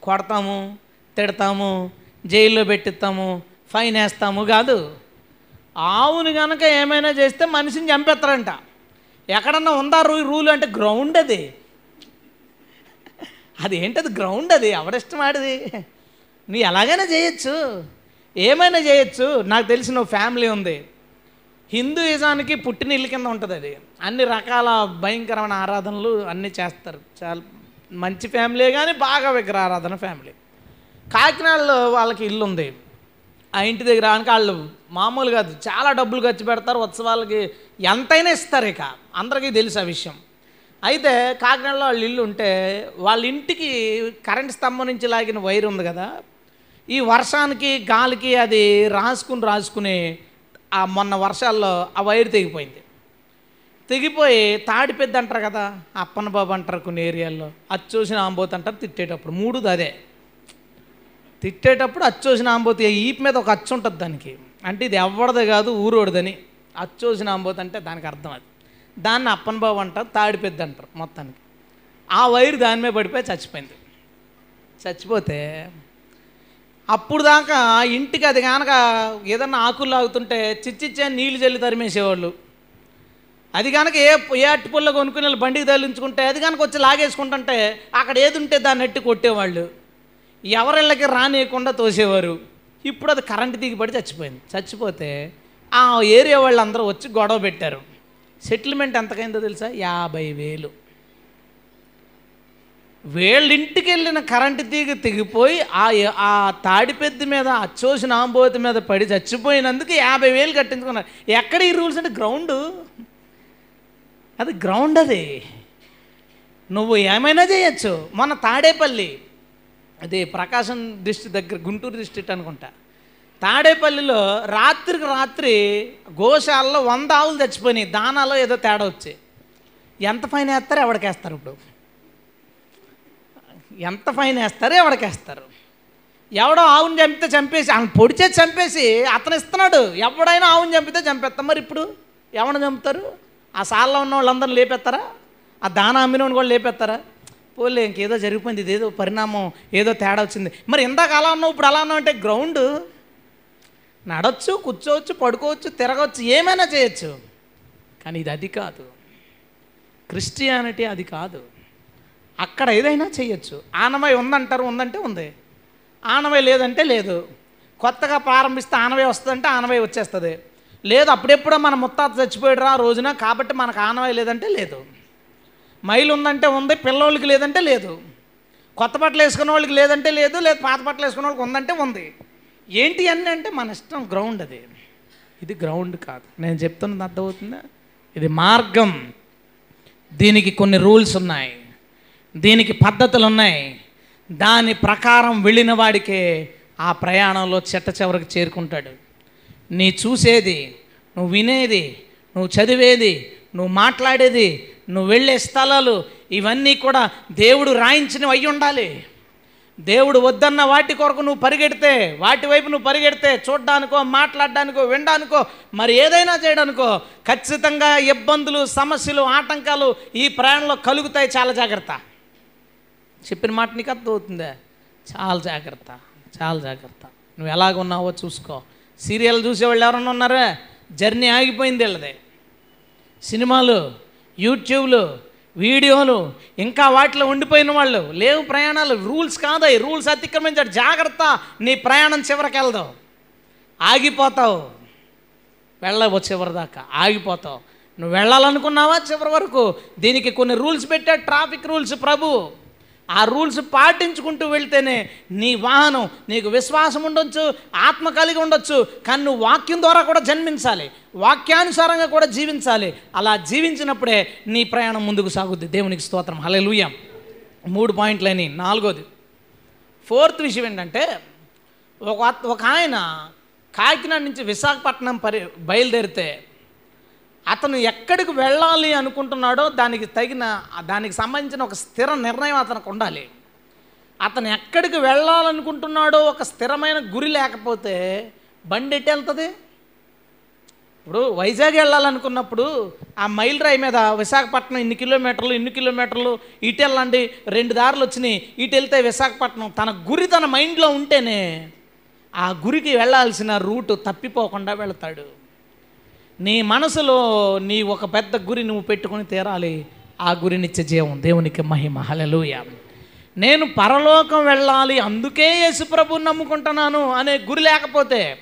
Speaker 1: కొడతాము తిడతాము జైల్లో పెట్టిస్తాము ఫైన్ వేస్తాము కాదు. ఆవును కనుక ఏమైనా చేస్తే మనిషిని చంపేస్తారంట. ఎక్కడన్నా ఉందా రూ రూల్ అంటే గ్రౌండ్ అది? అది గ్రౌండ్ అది? ఎవరిష్టం ఆడిది? నువ్వు ఎలాగైనా చేయొచ్చు. ఏమైనా చేయొచ్చు. నాకు తెలిసిన ఫ్యామిలీ ఉంది. హిందూయిజానికి పుట్టిన ఇల్లు కింద ఉంటుంది అది. అన్ని రకాల భయంకరమైన ఆరాధనలు అన్నీ చేస్తారు. చాలా మంచి ఫ్యామిలీ కానీ బాగా విగ్రహ ఆరాధన ఫ్యామిలీ. కాకినాడలో వాళ్ళకి ఇల్లు ఉంది. ఆ ఇంటి దగ్గర వాళ్ళు మామూలు కాదు చాలా డబ్బులు ఖర్చు పెడతారు ఉత్సవాలకి ఎంతైనా ఇస్తారు ఇక. అందరికీ తెలుసు ఆ విషయం. అయితే కాకినాడలో వాళ్ళ ఇల్లు ఉంటే వాళ్ళ ఇంటికి కరెంట్ స్తంభం నుంచి లాగిన వైర్ ఉంది కదా. ఈ వర్షానికి గాలికి అది రాసుకుని రాసుకుని ఆ మొన్న వర్షాల్లో ఆ వైర్ తెగిపోయింది. తెగిపోయి తాడి పెద్ద అంటారు కదా అప్పన్న బాబు అంటారు కొన్ని ఏరియాల్లో. అచ్చోసిన ఆంబోత్ అంటారు తిట్టేటప్పుడు మూడుది అదే. తిట్టేటప్పుడు అచ్చోసిన ఆంబోతి ఈపు మీద ఒక అచ్చు ఉంటుంది దానికి. అంటే ఇది ఎవడది కాదు ఊరోడిదని. అచ్చోసిన ఆంబోతి అంటే దానికి అర్థం అది. దాన్ని అప్పన్ బాబు అంటారు తాడిపెద్ద అంటారు మొత్తానికి. ఆ వైర్ దాని మీద పడిపోయి చచ్చిపోయింది. చచ్చిపోతే అప్పుడు దాకా ఇంటికి అది కనుక ఏదన్నా ఆకులు లాగుతుంటే చిచ్చిచ్చే నీళ్ళు చల్లి తరిమేసేవాళ్ళు. అది కనుక ఏ ఏ అట్టుపుల్ల కొనుక్కుని వాళ్ళు బండికి తగిలించుకుంటే అది కనుక వచ్చి లాగేసుకుంటుంటే అక్కడ ఏది ఉంటే దాన్ని ఎట్టి కొట్టేవాళ్ళు. ఎవరిళ్ళకి రానియకుండా తోసేవారు. ఇప్పుడు అది కరెంట్ దిగిపడి చచ్చిపోయింది. చచ్చిపోతే ఆ ఏరియా వాళ్ళందరూ వచ్చి గొడవ పెట్టారు. సెటిల్మెంట్ ఎంతకైందో తెలుసా? యాభై వేలు. వీళ్ళింటికి వెళ్ళిన కరెంటు తీగ తెగిపోయి ఆ ఆ తాడి పెద్ద మీద అచ్చోసిన ఆంబోతి మీద పడి చచ్చిపోయినందుకు యాభై వేలు కట్టించుకున్నారు. ఎక్కడ ఈ రూల్స్ అంటే గ్రౌండ్? అది గ్రౌండ్ అది. నువ్వు ఏమైనా చేయొచ్చు. మన తాడేపల్లి అది ప్రకాశం దృష్టి దగ్గర గుంటూరు డిస్ట్రిక్ట్ అనుకుంటా. తాడేపల్లిలో రాత్రికి రాత్రి గోశాలలో వంద ఆవులు చచ్చిపోయినాయి. దానాలో ఏదో తేడా వచ్చాయి. ఎంత ఫైన్ వేస్తారు? ఎవడికేస్తారు ఇప్పుడు? ఎంత ఫైన్ వేస్తారు? ఎవడికేస్తారు? ఎవడో ఆవుని చంపితే చంపేసి ఆయన పొడిచే చంపేసి అతను ఇస్తున్నాడు. ఎవడైనా ఆవుని చంపితే చంపేస్తాం. మరి ఇప్పుడు ఎవరిని చంపుతారు? ఆ సాల్లో ఉన్న వాళ్ళందరిని లేపేస్తారా? ఆ దాన అమ్మిన వాళ్ళు కూడా లేపేస్తారా? ఓలే ఇంకేదో జరిగిపోయింది ఇదేదో పరిణామం ఏదో తేడా వచ్చింది. మరి ఇందాక అలా ఉన్నావు ఇప్పుడు అలా ఉన్నావు అంటే గ్రౌండ్ నడవచ్చు కూర్చోవచ్చు పడుకోవచ్చు తిరగవచ్చు ఏమైనా చేయొచ్చు. కానీ ఇది అది కాదు. క్రిస్టియానిటీ అది కాదు. అక్కడ ఏదైనా చేయొచ్చు. ఆనవాయి ఉందంటారు ఉందంటే ఉంది. ఆనవాయి లేదంటే లేదు. కొత్తగా ప్రారంభిస్తే ఆనవాయి వస్తుందంటే ఆనవాయి వచ్చేస్తుంది. లేదు అప్పుడెప్పుడో మన ముత్తాత చచ్చిపోయాడు ఆ రోజున కాబట్టి మనకు ఆనవాయి లేదంటే లేదు. మైలు ఉందంటే ఉంది పిల్లోళ్ళకి లేదంటే లేదు. కొత్త బట్టలు వేసుకున్న వాళ్ళకి లేదంటే లేదు లేదు పాత బట్టలు వేసుకున్న వాళ్ళకి ఉందంటే ఉంది. ఏంటి అన్నీ అంటే మన ఇష్టం గ్రౌండ్ అది. ఇది గ్రౌండ్ కాదు. నేను చెప్తున్నది అర్థమవుతుందా? ఇది మార్గం. దీనికి కొన్ని రూల్స్ ఉన్నాయి. దీనికి పద్ధతులు ఉన్నాయి. దాని ప్రకారం వెళ్ళిన వాడికే ఆ ప్రయాణంలో చెట్ట చివరికి చేరుకుంటాడు. నీ చూసేది నువ్వు వినేది నువ్వు చదివేది నువ్వు మాట్లాడేది నువ్వు వెళ్ళే స్థలాలు ఇవన్నీ కూడా దేవుడు రాయించినవి అయి ఉండాలి. దేవుడు వద్దన్న వాటి కొరకు నువ్వు పరిగెడితే వాటి వైపు నువ్వు పరిగెడితే చూడ్డానికో మాట్లాడడానికో వినడానికో మరి ఏదైనా చేయడానికో ఖచ్చితంగా ఇబ్బందులు సమస్యలు ఆటంకాలు ఈ ప్రయాణంలో కలుగుతాయి చాలా జాగ్రత్త. చెప్పిన మాట నీకు అర్థమవుతుందా? చాలా జాగ్రత్త చాలా జాగ్రత్త. నువ్వు ఎలాగ ఉన్నావో చూసుకో. సీరియల్ చూసేవాళ్ళు ఎవరన్నా ఉన్నారా? జర్నీ ఆగిపోయింది వీళ్ళది. సినిమాలు యూట్యూబ్లు వీడియోలు ఇంకా వాటిలో ఉండిపోయిన వాళ్ళు. లేవు ప్రయాణాలు. రూల్స్ కాదాయి రూల్స్ అతిక్రమించాడు. జాగ్రత్త. నీ ప్రయాణం చివరికి వెళ్దావు ఆగిపోతావు. వెళ్ళవు చివరి దాకా. ఆగిపోతావు. నువ్వు వెళ్ళాలనుకున్నావా చివరి వరకు? దీనికి కొన్ని రూల్స్ పెట్టాడు ట్రాఫిక్ రూల్స్ ప్రభు. ఆ రూల్స్ పాటించుకుంటూ వెళ్తేనే నీ వాహనం నీకు విశ్వాసం ఉండొచ్చు ఆత్మ కలిగి ఉండొచ్చు కానీ నువ్వు వాక్యం ద్వారా కూడా జన్మించాలి. వాక్యానుసారంగా కూడా జీవించాలి. అలా జీవించినప్పుడే నీ ప్రయాణం ముందుకు సాగుద్ది. దేవునికి స్తోత్రం. హలే మూడు పాయింట్లని నాలుగోది. ఫోర్త్ విషయం ఏంటంటే ఒక ఒక ఆయన కాకినాడ నుంచి విశాఖపట్నం పరి బయలుదేరితే అతను ఎక్కడికి వెళ్ళాలి అనుకుంటున్నాడో దానికి తగిన దానికి సంబంధించిన ఒక స్థిర నిర్ణయం అతనికి ఉండాలి. అతను ఎక్కడికి వెళ్ళాలనుకుంటున్నాడో ఒక స్థిరమైన గురి లేకపోతే బండి ఎట్టి వెళ్తుంది? ఇప్పుడు వైజాగ్ వెళ్ళాలనుకున్నప్పుడు ఆ మైల్ రాయి మీద విశాఖపట్నం ఇన్ని కిలోమీటర్లు ఇన్ని కిలోమీటర్లు ఇటు వెళ్ళండి రెండు దారులు వచ్చినాయి ఇటు వెళ్తే విశాఖపట్నం. తన గురి తన మైండ్లో ఉంటేనే ఆ గురికి వెళ్ళాల్సిన రూటు తప్పిపోకుండా వెళతాడు. నీ మనసులో నీ ఒక పెద్ద గురి నువ్వు పెట్టుకొని తీరాలి. ఆ గురి నిత్య జీవం దేవునికి మహిమ. హలలుయ నేను పరలోకం వెళ్ళాలి అందుకే యేసుప్రభుని నమ్ముకుంటున్నాను అనే గురి లేకపోతే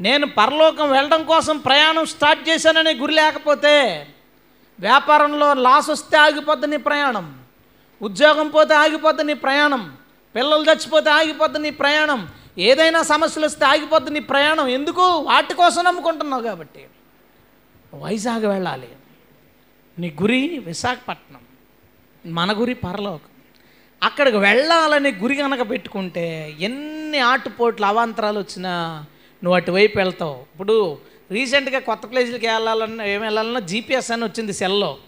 Speaker 1: నేను పరలోకం వెళ్ళడం కోసం ప్రయాణం స్టార్ట్ చేశాననే గురి లేకపోతే వ్యాపారంలో లాస్ వస్తే ఆగిపోద్ది నీ ప్రయాణం. ఉద్యోగం పోతే ఆగిపోద్ది నీ ప్రయాణం. పిల్లలు చచ్చిపోతే ఆగిపోద్ది నీ ప్రయాణం. ఏదైనా సమస్యలు వస్తే ఆగిపోద్ది నీ ప్రయాణం. ఎందుకు? వాటి కోసం నమ్ముకుంటున్నావు కాబట్టి. వైజాగ్ వెళ్ళాలి. నీ గురి విశాఖపట్నం మన గురి పరలోకం. అక్కడికి వెళ్ళాలనే గురి కనుక పెట్టుకుంటే ఎన్ని ఆటుపోట్లు అవాంతరాలు వచ్చినా నువ్వు అటువైపు వెళ్తావు. ఇప్పుడు రీసెంట్గా కొత్త ప్లేసులకి వెళ్ళాలన్నా ఏం వెళ్ళాలన్నా జీపీఎస్ అని వచ్చింది సెల్లో.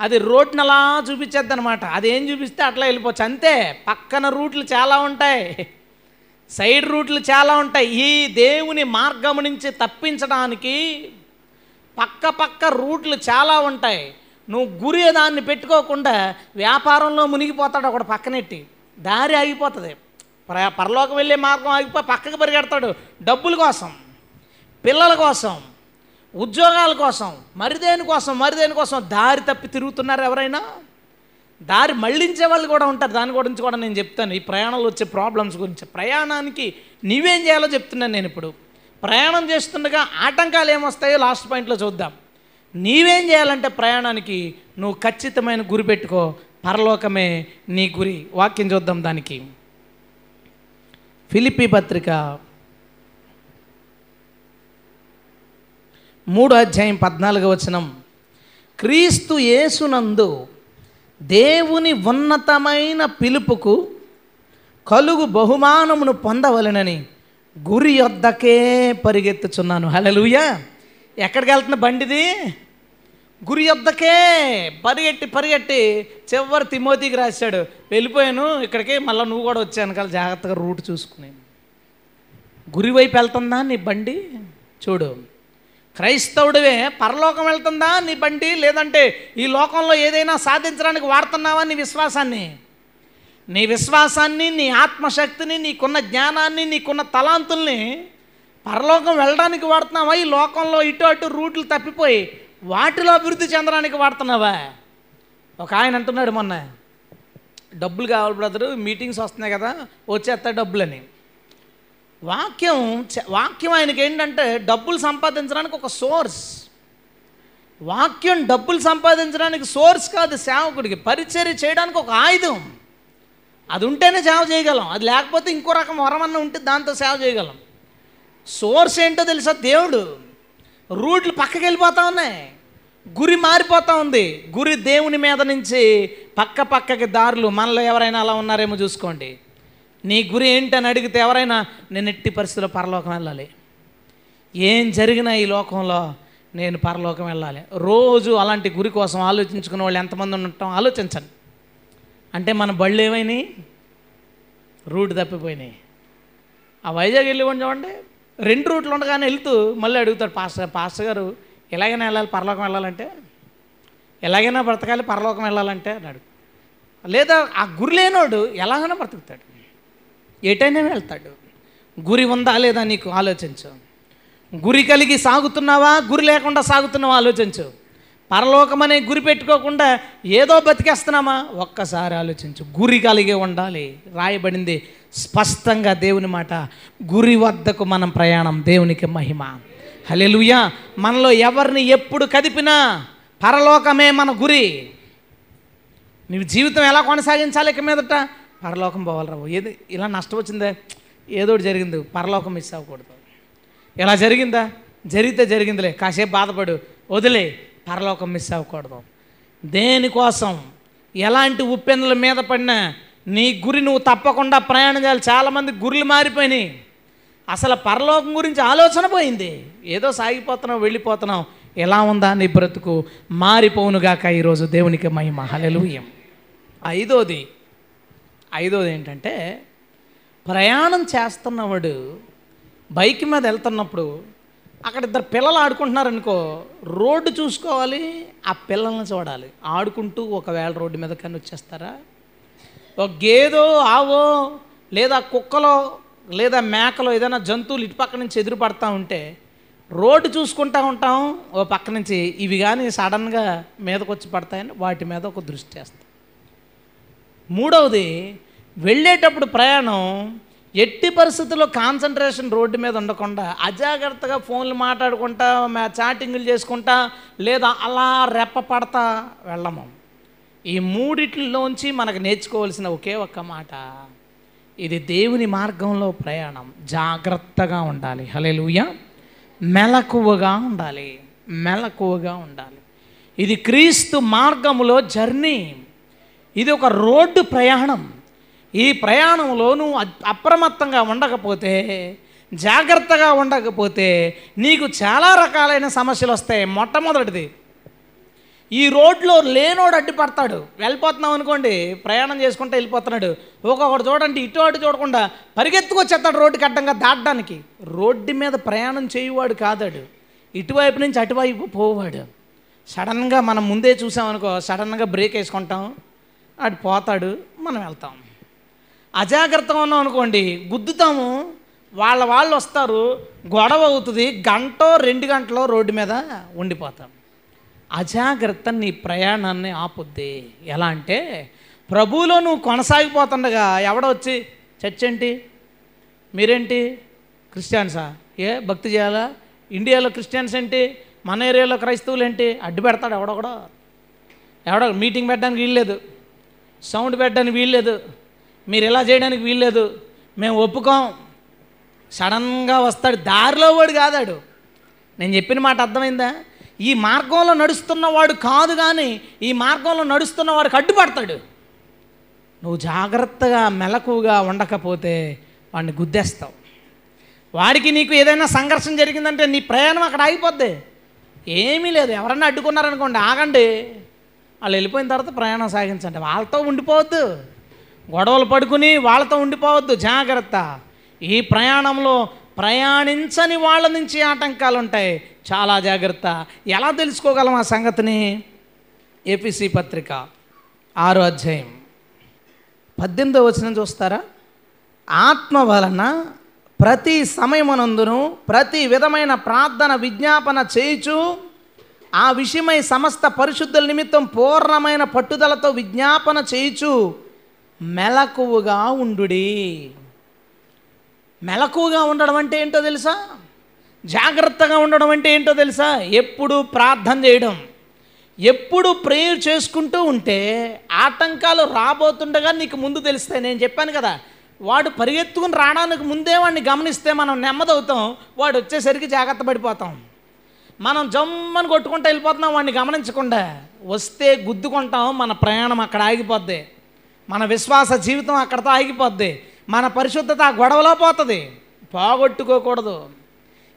Speaker 1: అది రోడ్ని అలా చూపించేద్ది అనమాట అది ఏం చూపిస్తే అట్లా వెళ్ళిపోవచ్చు. అంతే పక్కన రూట్లు చాలా ఉంటాయి. సైడ్ రూట్లు చాలా ఉంటాయి. ఈ దేవుని మార్గం నుంచి తప్పించడానికి పక్క పక్క రూట్లు చాలా ఉంటాయి. నువ్వు గురి దాన్ని పెట్టుకోకుండా వ్యాపారంలో మునిగిపోతాడు ఒకడు పక్కనెట్టి. దారి ఆగిపోతుంది. పర పరలోకం వెళ్ళే మార్గం ఆగిపోయి పక్కకు పరిగెడతాడు. డబ్బుల కోసం పిల్లల కోసం ఉద్యోగాల కోసం మరిదేని కోసం మరిదేని కోసం దారి తప్పి తిరుగుతున్నారు ఎవరైనా? దారి మళ్ళించే వాళ్ళు కూడా ఉంటారు. దాని గురించి కూడా నేను చెప్తాను. ఈ ప్రయాణంలో వచ్చే ప్రాబ్లమ్స్ గురించి. ప్రయాణానికి నీవేం చేయాలో చెప్తున్నాను నేను ఇప్పుడు. ప్రయాణం చేస్తుండగా ఆటంకాలు ఏమొస్తాయో లాస్ట్ పాయింట్లో చూద్దాం. నీవేం చేయాలంటే ప్రయాణానికి నువ్వు ఖచ్చితమైన గురి పెట్టుకో పరలోకమే నీ గురి. వాక్యం చూద్దాం దానికి. ఫిలిపి పత్రిక మూడో అధ్యాయం పద్నాలుగు వచనం. క్రీస్తు యేసునందు దేవుని ఉన్నతమైన పిలుపుకు కలుగు బహుమానమును పొందవలెనని గురి యొద్దకే పరిగెత్తుచున్నాను. హలలుయా ఎక్కడికి వెళ్తున్న బండిది? గురి యొద్దకే పరిగెట్టి పరిగెట్టి చివరి తిమోతికి రాశాడు. వెళ్ళిపోయాను ఇక్కడికి మళ్ళీ నువ్వు కూడా వచ్చాను కదా జాగ్రత్తగా రూట్ చూసుకుని. గురి వైపు వెళ్తుందా నీ బండి? చూడు. క్రైస్తవుడివే పరలోకం వెళ్తుందా నీ బండి? లేదంటే ఈ లోకంలో ఏదైనా సాధించడానికి వాడుతున్నావా నీ విశ్వాసాన్ని? నీ విశ్వాసాన్ని నీ ఆత్మశక్తిని నీకున్న జ్ఞానాన్ని నీకున్న తలాంతుల్ని పరలోకం వెళ్ళడానికి వాడుతున్నావా? ఈ లోకంలో ఇటు అటు రూట్లు తప్పిపోయి వాటిలో అభివృద్ధి చెందడానికి వాడుతున్నావా? ఒక ఆయన అంటున్నాడు మొన్న డబ్బులు కావాలి బ్రదరు మీటింగ్స్ వస్తున్నాయి కదా వచ్చేస్తా డబ్బులని. వాక్యం చ- వాక్యం ఆయనకి ఏంటంటే డబ్బులు సంపాదించడానికి ఒక సోర్స్. వాక్యం డబ్బులు సంపాదించడానికి సోర్స్ కాదు సేవకుడికి పరిచర్య చేయడానికి ఒక ఆయుధం. అది ఉంటేనే సేవ చేయగలం. అది లేకపోతే ఇంకో రకం వరమన్న ఉంటే దాంతో సేవ చేయగలం. సోర్స్ ఏంటో తెలుసా? దేవుడు రూట్లు పక్కకి వెళ్ళిపోతా ఉన్నాయి. గురి మారిపోతా ఉంది. గురి దేవుని మీద నుంచి పక్క పక్కకి దారులు. మనలో ఎవరైనా అలా ఉన్నారేమో చూసుకోండి. నీ గురి ఏంటని అడిగితే ఎవరైనా నేను ఎట్టి పరిస్థితుల్లో పరలోకం వెళ్ళాలి. ఏం జరిగినా ఈ లోకంలో నేను పరలోకం వెళ్ళాలి. రోజు అలాంటి గురి కోసం ఆలోచించుకునే వాళ్ళు ఎంతమంది ఉండటం ఆలోచించండి. అంటే మన బళ్ళు ఏమైనాయి? రూట్ తప్పిపోయినాయి. ఆ వైజాగ్ వెళ్ళి చూడండి. రెండు రూట్లు ఉండగానే వెళ్తూ మళ్ళీ అడుగుతాడు పాస్టర్ పాస్టర్ గారు ఎలాగైనా వెళ్ళాలి పరలోకం వెళ్ళాలంటే? ఎలాగైనా బ్రతకాలి పరలోకం వెళ్ళాలంటే? అన్నాడు లేదా ఆ గురి లేనోడు ఎలాగైనా బ్రతుకుతాడు. ఎటైనా వెళ్తాడు. గురి ఉందా లేదా నీకు ఆలోచించు. గురి కలిగి సాగుతున్నావా? గురి లేకుండా సాగుతున్నావా? ఆలోచించు. పరలోకమనే గురి పెట్టుకోకుండా ఏదో బతికేస్తున్నామా? ఒక్కసారి ఆలోచించు. గురి కలిగి ఉండాలి. రాయబడింది స్పష్టంగా దేవుని మాట. గురి వద్దకు మనం ప్రయాణం దేవునికి మహిమ. హలెలుయా మనలో ఎవరిని ఎప్పుడు కదిపినా పరలోకమే మన గురి. నీ జీవితం ఎలా కొనసాగించాలి ఇక మీదట? పరలోకం పోవాలి రావు. ఏది ఇలా నష్టం వచ్చిందే? ఏదో జరిగింది. పరలోకం మిస్ అవ్వకూడదు. ఇలా జరిగిందా? జరిగితే జరిగిందిలే. కాసేపు బాధపడు. వదిలే. పరలోకం మిస్ అవ్వకూడదు. దేనికోసం ఎలాంటి ఉప్పెన్నుల మీద పడినా నీ గురి నువ్వు తప్పకుండా ప్రయాణం చేయాలి. చాలామంది గురులు మారిపోయినాయి. అసలు పరలోకం గురించి ఆలోచన పోయింది. ఏదో సాగిపోతున్నావు వెళ్ళిపోతున్నావు. ఎలా ఉందా నీ బ్రతుకు? మారిపోవునుగాక ఈరోజు దేవునికి మహిమ. హల్లెలూయం. ఐదోది ఐదోది ఏంటంటే ప్రయాణం చేస్తున్నవాడు బైక్ మీద వెళ్తున్నప్పుడు అక్కడ ఇద్దరు పిల్లలు ఆడుకుంటున్నారనుకో రోడ్డు చూసుకోవాలి ఆ పిల్లల్ని చూడాలి. ఆడుకుంటూ ఒకవేళ రోడ్డు మీద కన్నా వచ్చేస్తారా? ఒక గేదో ఆవో లేదా కుక్కలో లేదా మేకలో ఏదైనా జంతువులు ఇటు పక్క నుంచి ఎదురు పడతా ఉంటే రోడ్డు చూసుకుంటా ఉంటాం ఓ పక్క నుంచి ఇవి కానీ సడన్గా మీదకు వచ్చి పడతాయని వాటి మీద ఒక దృష్టి చేస్తాం మూడవది వెళ్ళేటప్పుడు ప్రయాణం ఎట్టి పరిస్థితుల్లో కాన్సన్ట్రేషన్ రోడ్డు మీద ఉండకుండా అజాగ్రత్తగా ఫోన్లు మాట్లాడుకుంటా మా చాటింగ్లు చేసుకుంటా లేదా అలా రెప్ప పడతా వెళ్ళము. ఈ మూడిట్లోంచి మనకు నేర్చుకోవాల్సిన ఒకే ఒక్క మాట. ఇది దేవుని మార్గంలో ప్రయాణం. జాగ్రత్తగా ఉండాలి. హలెలుయ మెలకువగా ఉండాలి. మెలకువగా ఉండాలి. ఇది క్రీస్తు మార్గములో జర్నీ. ఇది ఒక రోడ్డు ప్రయాణం. ఈ ప్రయాణంలో నువ్వు అప్రమత్తంగా ఉండకపోతే జాగ్రత్తగా ఉండకపోతే నీకు చాలా రకాలైన సమస్యలు వస్తాయి మొట్టమొదటిది. ఈ రోడ్లో లేనోడు అడ్డుపడతాడు. వెళ్ళిపోతున్నాం అనుకోండి ప్రయాణం చేసుకుంటూ వెళ్ళిపోతున్నాడు. ఒక్కొక్కడు చూడండి ఇటు అటు చూడకుండా పరిగెత్తుకొచ్చేస్తాడు రోడ్డుకి అడ్డంగా దాటడానికి. రోడ్డు మీద ప్రయాణం చేయువాడు కాదాడు. ఇటువైపు నుంచి అటువైపు పోవాడు. సడన్గా మనం ముందే చూసామనుకో సడన్గా బ్రేక్ వేసుకుంటాం అటు పోతాడు మనం వెళ్తాం. అజాగ్రత్తగా ఉన్నాం అనుకోండి గుద్దుతాము. వాళ్ళ వాళ్ళు వస్తారు గొడవ అవుతుంది గంటో రెండు గంటలో రోడ్డు మీద ఉండిపోతాం. అజాగ్రత్త నీ ప్రయాణాన్ని ఆపుద్ది. ఎలా అంటే ప్రభువులో నువ్వు కొనసాగిపోతుండగా ఎవడో వచ్చి చర్చ్ ఏంటి మీరేంటి? క్రిస్టియన్సా? ఏ భక్తి చేయాలా? ఇండియాలో క్రిస్టియన్స్ ఏంటి? మన ఏరియాలో క్రైస్తవులు ఏంటి? అడ్డు పెడతాడు ఎవడొకడో ఎవడో మీటింగ్ పెట్టడానికి వీల్లేదు. సౌండ్ పెట్టడానికి వీల్లేదు. మీరు ఇలా చేయడానికి వీల్లేదు. మేము ఒప్పుకోం. సడన్గా వస్తాడు. దారిలో వాడు కాదాడు. నేను చెప్పిన మాట అర్థమైందా? ఈ మార్గంలో నడుస్తున్నవాడు కాదు కానీ ఈ మార్గంలో నడుస్తున్నవాడికి అడ్డుపడతాడు నువ్వు జాగ్రత్తగా మెలకుగా ఉండకపోతే వాడిని గుద్దేస్తావు. వాడికి నీకు ఏదైనా సంఘర్షణ జరిగిందంటే నీ ప్రయాణం అక్కడ ఆగిపోద్ది. ఏమీ లేదు. ఎవరన్నా అడ్డుకున్నారనుకోండి ఆగండి. వాళ్ళు వెళ్ళిపోయిన తర్వాత ప్రయాణం సాగించండి. వాళ్ళతో ఉండిపోవద్దు. గొడవలు పడుకుని వాళ్ళతో ఉండిపోవద్దు జాగ్రత్త. ఈ ప్రయాణంలో ప్రయాణించని వాళ్ళ నుంచి ఆటంకాలు ఉంటాయి. చాలా జాగ్రత్త. ఎలా తెలుసుకోగలం ఆ సంగతిని? ఏపీసీ పత్రిక ఆరో అధ్యాయం. పద్దెనిమిదో వచనం చూస్తారా? ఆత్మ వలన ప్రతి సమయమునందును ప్రతి విధమైన ప్రార్థన విజ్ఞాపన చేయుచు ఆ విషయమై సమస్త పరిశుద్ధుల నిమిత్తం పూర్ణమైన పట్టుదలతో విజ్ఞాపన చేయుచు మెలకువగా ఉండుడి. మెలకువగా ఉండడం అంటే ఏంటో తెలుసా? జాగ్రత్తగా ఉండడం అంటే ఏంటో తెలుసా? ఎప్పుడు ప్రార్థన చేయడం. ఎప్పుడు ప్రేయర్ చేసుకుంటూ ఉంటే ఆటంకాలు రాబోతుండగా నీకు ముందు తెలుస్తాయి. నేను చెప్పాను కదా వాడు పరిగెత్తుకుని రావడానికి ముందే వాడిని గమనిస్తే మనం నెమ్మదవుతాం వాడు వచ్చేసరికి జాగ్రత్త పడిపోతాం. మనం జమ్మని కొట్టుకుంటూ వెళ్ళిపోతున్నాం వాడిని గమనించకుండా వస్తే గుద్దుకుంటాం మన ప్రయాణం అక్కడ ఆగిపోద్ది. మన విశ్వాస జీవితం అక్కడతో ఆగిపోద్ది. మన పరిశుద్ధత ఆ గొడవలో పోతుంది. పోగొట్టుకోకూడదు.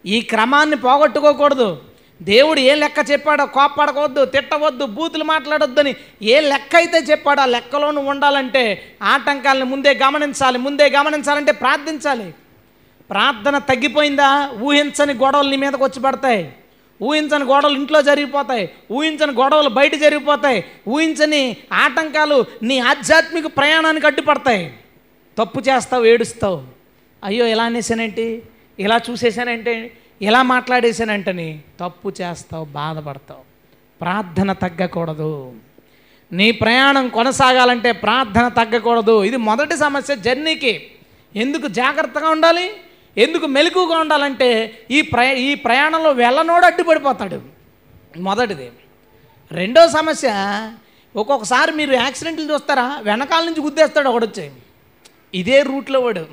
Speaker 1: ఈ క్రమాన్ని పోగొట్టుకోకూడదు. దేవుడు ఏ లెక్క చెప్పాడో కోప్పడకవద్దు తిట్టవద్దు బూతులు మాట్లాడొద్దని ఏ లెక్క అయితే చెప్పాడో ఆ లెక్కలో ఉండాలంటే ఆటంకాలను ముందే గమనించాలి ముందే గమనించాలంటే ప్రార్థించాలి. ప్రార్థన తగ్గిపోయిందా? ఊహించని గొడవలు నీ మీదకి వచ్చి పడతాయి. ఊహించని గొడవలు ఇంట్లో జరిగిపోతాయి. ఊహించని గొడవలు బయట జరిగిపోతాయి. ఊహించని ఆటంకాలు నీ ఆధ్యాత్మిక ప్రయాణానికి అడ్డుపడతాయి. తప్పు చేస్తావు ఏడుస్తావు. అయ్యో ఇలా అనేసానేంటి ఇలా చూసేసానంటే ఇలా మాట్లాడేసానంటని తప్పు చేస్తావు బాధపడతావు. ప్రార్థన తగ్గకూడదు. నీ ప్రయాణం కొనసాగాలంటే ప్రార్థన తగ్గకూడదు. ఇది మొదటి సమస్య జర్నీకి. ఎందుకు జాగ్రత్తగా ఉండాలి? ఎందుకు మెలకుగా ఉండాలంటే ఈ ప్రయ ఈ ప్రయాణంలో వెళ్ళనోడు అడ్డుపడిపోతాడు. మొదటిది. రెండో సమస్య ఒక్కొక్కసారి మీరు యాక్సిడెంట్లు చూస్తారా? వెనకాల నుంచి గుద్దేస్తాడు ఒకడొచ్చి. ఇదే రూట్లో వాడు.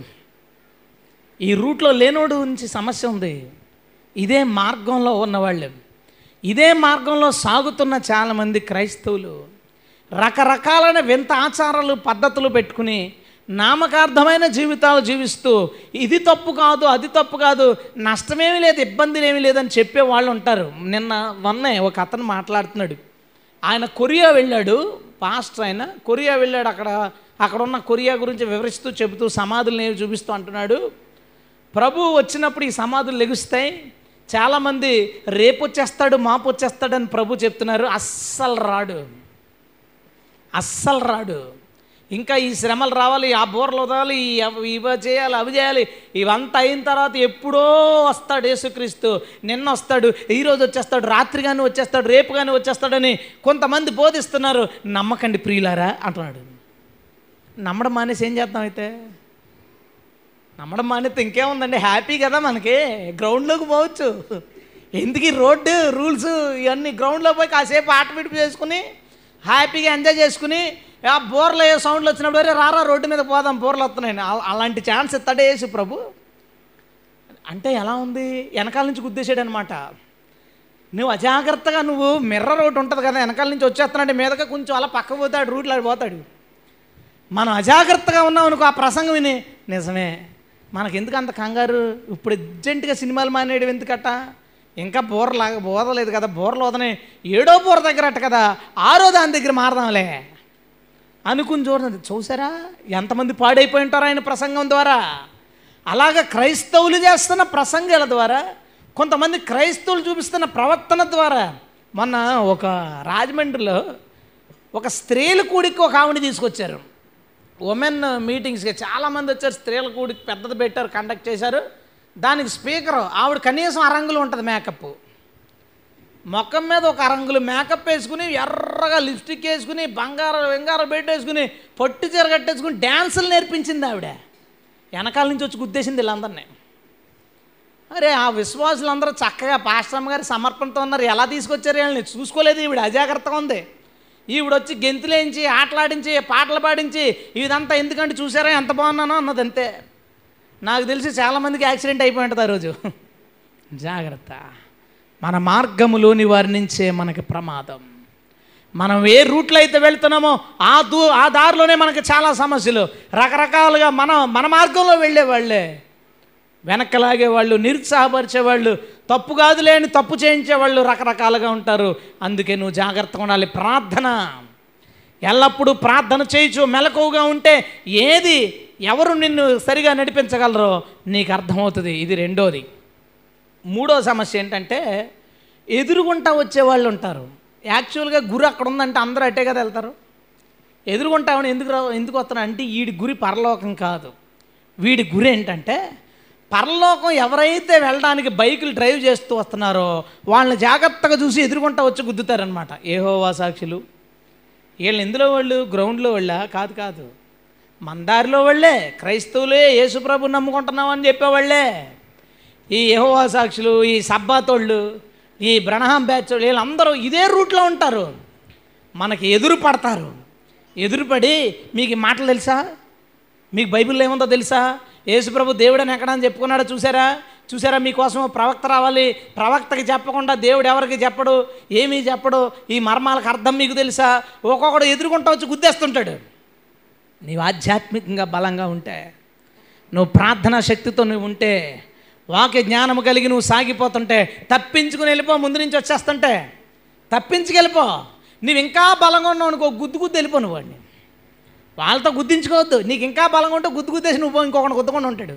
Speaker 1: ఈ రూట్లో లేనోడు నుంచి సమస్య ఉంది. ఇదే మార్గంలో ఉన్నవాళ్ళు. ఇదే మార్గంలో సాగుతున్న చాలామంది క్రైస్తవులు. రకరకాలైన వింత ఆచారాలు పద్ధతులు పెట్టుకుని నామకార్థమైన జీవితాలు జీవిస్తూ ఇది తప్పు కాదు అది తప్పు కాదు నష్టమేమీ లేదు ఇబ్బంది ఏమీ లేదని చెప్పే వాళ్ళు ఉంటారు. నిన్న మొన్నే ఒక అతను మాట్లాడుతున్నాడు. ఆయన కొరియా వెళ్ళాడు పాస్టర్ ఆయన కొరియా వెళ్ళాడు అక్కడ అక్కడ ఉన్న కొరియా గురించి వివరిస్తూ చెబుతూ సమాధులను ఏమి చూపిస్తూ అంటున్నాడు. ప్రభు వచ్చినప్పుడు ఈ సమాధులు లెగుస్తాయి. చాలామంది రేపు వచ్చేస్తాడు మాపు వచ్చేస్తాడని ప్రభు చెప్తున్నారు. అస్సలు రాడు. అస్సలు రాడు. ఇంకా ఈ శ్రమలు రావాలి ఆ బోర్లు వదలాలి ఈ ఇవి చేయాలి అవి చేయాలి. ఇవంతా అయిన తర్వాత ఎప్పుడో వస్తాడు యేసుక్రీస్తు. నిన్న వస్తాడు ఈరోజు వచ్చేస్తాడు రాత్రి కానీ వచ్చేస్తాడు రేపు కానీ వచ్చేస్తాడని కొంతమంది బోధిస్తున్నారు. నమ్మకండి ప్రియులారా అంటున్నాడు. నమ్మడం మానేసి ఏం చేద్దాం అయితే? నమ్మడం మానేస్తే ఇంకేముందండి? హ్యాపీ కదా మనకి. గ్రౌండ్లోకి పోవచ్చు. ఎందుకు రోడ్డు రూల్స్ ఇవన్నీ గ్రౌండ్లో పోయి కాసేపు ఆట చేసుకుని హ్యాపీగా ఎంజాయ్ చేసుకుని ఆ బోర్లు ఏ సౌండ్లు వచ్చినప్పుడు "అరే, రారా రోడ్డు మీద పోదాం బోర్లు వస్తున్నాయి. అలాంటి ఛాన్స్ ఇస్తాడే యేసు ప్రభు అంటే ఎలా ఉంది? వెనకాల నుంచి గుద్దేశాడు అనమాట నువ్వు అజాగ్రత్తగా నువ్వు మిర్రర్ ఒకటి ఉంటుంది కదా వెనకాల నుంచి వచ్చేస్తున్నాడు మీదగా కొంచెం అలా పక్క పోతాడు రూట్లో పోతాడు. మనం అజాగ్రత్తగా ఉన్నాం అనుకో ఆ ప్రసంగం విని నిజమే మనకెందుకు అంత కంగారు? ఇప్పుడు అర్జెంటుగా సినిమాలు మానేయడం ఎందుకట? ఇంకా బోర్లాగా బోధలేదు కదా బోర్లు వదనే ఏడో బోర దగ్గర అట్ట కదా ఆరో దాని దగ్గర మారదాంలే. అనుకుని చూడండి. చూసారా? ఎంతమంది పాడైపోయి ఉంటారు ఆయన ప్రసంగం ద్వారా? అలాగ క్రైస్తవులు చేస్తున్న ప్రసంగాల ద్వారా కొంతమంది క్రైస్తవులు చూపిస్తున్న ప్రవర్తన ద్వారా మొన్న ఒక రాజమండ్రిలో ఒక స్త్రీల కూడికి ఒక ఆవిడ తీసుకొచ్చారు. ఉమెన్ మీటింగ్స్కి చాలామంది వచ్చారు స్త్రీల కూడికి పెద్దది పెట్టారు కండక్ట్ చేశారు. దానికి స్పీకర్ ఆవిడ కనీసం అరంగులు ఉంటుంది మేకప్ మొఖం మీద ఒక అరంగులు మేకప్ వేసుకుని ఎర్రగా లిప్స్టిక్ వేసుకుని బంగారం వెంగారం పెట్టేసుకుని పొట్టు చీర కట్టేసుకుని డ్యాన్సులు నేర్పించింది ఆవిడ. వెనకాల నుంచి వచ్చి గుద్దేసింది వీళ్ళందరినీ. అరే ఆ విశ్వాసులందరూ చక్కగా పాస్టమ్ గారి సమర్పణతో ఉన్నారు. ఎలా తీసుకొచ్చారు వీళ్ళని? చూసుకోలేదు ఈవిడ. అజాగ్రత్తగా ఉంది. ఈవిడ వచ్చి గెంతులేయించి ఆటలాడించి పాటలు పాడించి ఇదంతా ఎందుకంటే చూసారా ఎంత బాగున్నానో అన్నది అంతే. నాకు తెలిసి చాలామందికి యాక్సిడెంట్ అయిపోయి ఉంటుంది ఆ రోజు. జాగ్రత్త. మన మార్గములోని వారి నుంచే మనకి ప్రమాదం. మనం ఏ రూట్లో అయితే వెళ్తున్నామో ఆ దూ ఆ దారిలోనే మనకి చాలా సమస్యలు. రకరకాలుగా మనం మన మార్గంలో వెళ్ళేవాళ్ళే. వాళ్ళే వెనక్కలాగే వాళ్ళు నిరుత్సాహపరిచేవాళ్ళు తప్పు కాదు లేని తప్పు చేయించేవాళ్ళు రకరకాలుగా ఉంటారు. అందుకే నువ్వు జాగ్రత్తగా ఉండాలి. ప్రార్థన. ఎల్లప్పుడూ ప్రార్థన చేయొచ్చు మెలకువగా ఉంటే ఏది ఎవరు నిన్ను సరిగా నడిపించగలరో నీకు అర్థమవుతుంది. ఇది రెండోది. మూడో సమస్య ఏంటంటే ఎదురుగుంటా వచ్చేవాళ్ళు ఉంటారు. యాక్చువల్గా గురి అక్కడ ఉందంటే అందరూ అట్టే కదా వెళ్తారు. ఎదురుగుంటామని ఎందుకు రా ఎందుకు వస్తున్నా అంటే వీడి గురి పరలోకం కాదు. వీడి గురి ఏంటంటే పరలోకం ఎవరైతే వెళ్ళడానికి బైకులు డ్రైవ్ చేస్తూ వస్తున్నారో వాళ్ళని జాగ్రత్తగా చూసి ఎదురుగుంటా వచ్చి గుద్దుతారనమాట ఏహోవా సాక్షులు. వీళ్ళు ఎందులో వాళ్ళు? గ్రౌండ్లో వాళ్ళా? కాదు కాదు. మందారిలో వాళ్ళే. క్రైస్తవులే యేసుప్రభు నమ్ముకుంటున్నాం అని చెప్పేవాళ్ళే. ఈ యహోవా సాక్షులు ఈ సబ్బాతోళ్ళు ఈ బ్రణహాం బ్యాచ్ వీళ్ళందరూ ఇదే రూట్లో ఉంటారు. మనకి ఎదురు పడతారు. ఎదురుపడి మీకు మాటలు తెలుసా? మీకు బైబిల్లో ఏముందో తెలుసా? యేసుప్రభు దేవుడని ఎక్కడని చెప్పుకున్నాడో చూసారా? చూసారా మీకోసం ప్రవక్త రావాలి? ప్రవక్తకి చెప్పకుండా దేవుడు ఎవరికి చెప్పడు? ఏమీ చెప్పడు? ఈ మర్మాలకు అర్థం మీకు తెలుసా? ఒక్కొక్కడు ఎదురుకుంటా వచ్చి గుద్దేస్తుంటాడు. నీవు ఆధ్యాత్మికంగా బలంగా ఉంటే నువ్వు ప్రార్థనా శక్తితో నువ్వు ఉంటే వాక్య జ్ఞానము కలిగి నువ్వు సాగిపోతుంటే తప్పించుకుని వెళ్ళిపో ముందు నుంచి వచ్చేస్తుంటే. తప్పించుకెళ్ళిపో నువ్వు ఇంకా బలంగా ఉన్నావు అనుకో గుద్దు గుద్దు వెళ్ళిపోను వాడిని. వాళ్ళతో గుద్దించుకోవద్దు. నీకు ఇంకా బలంగా ఉంటే గుద్దు గుద్దేసి నువ్వు ఇంకొకటి గుద్దకుండా ఉంటాడు.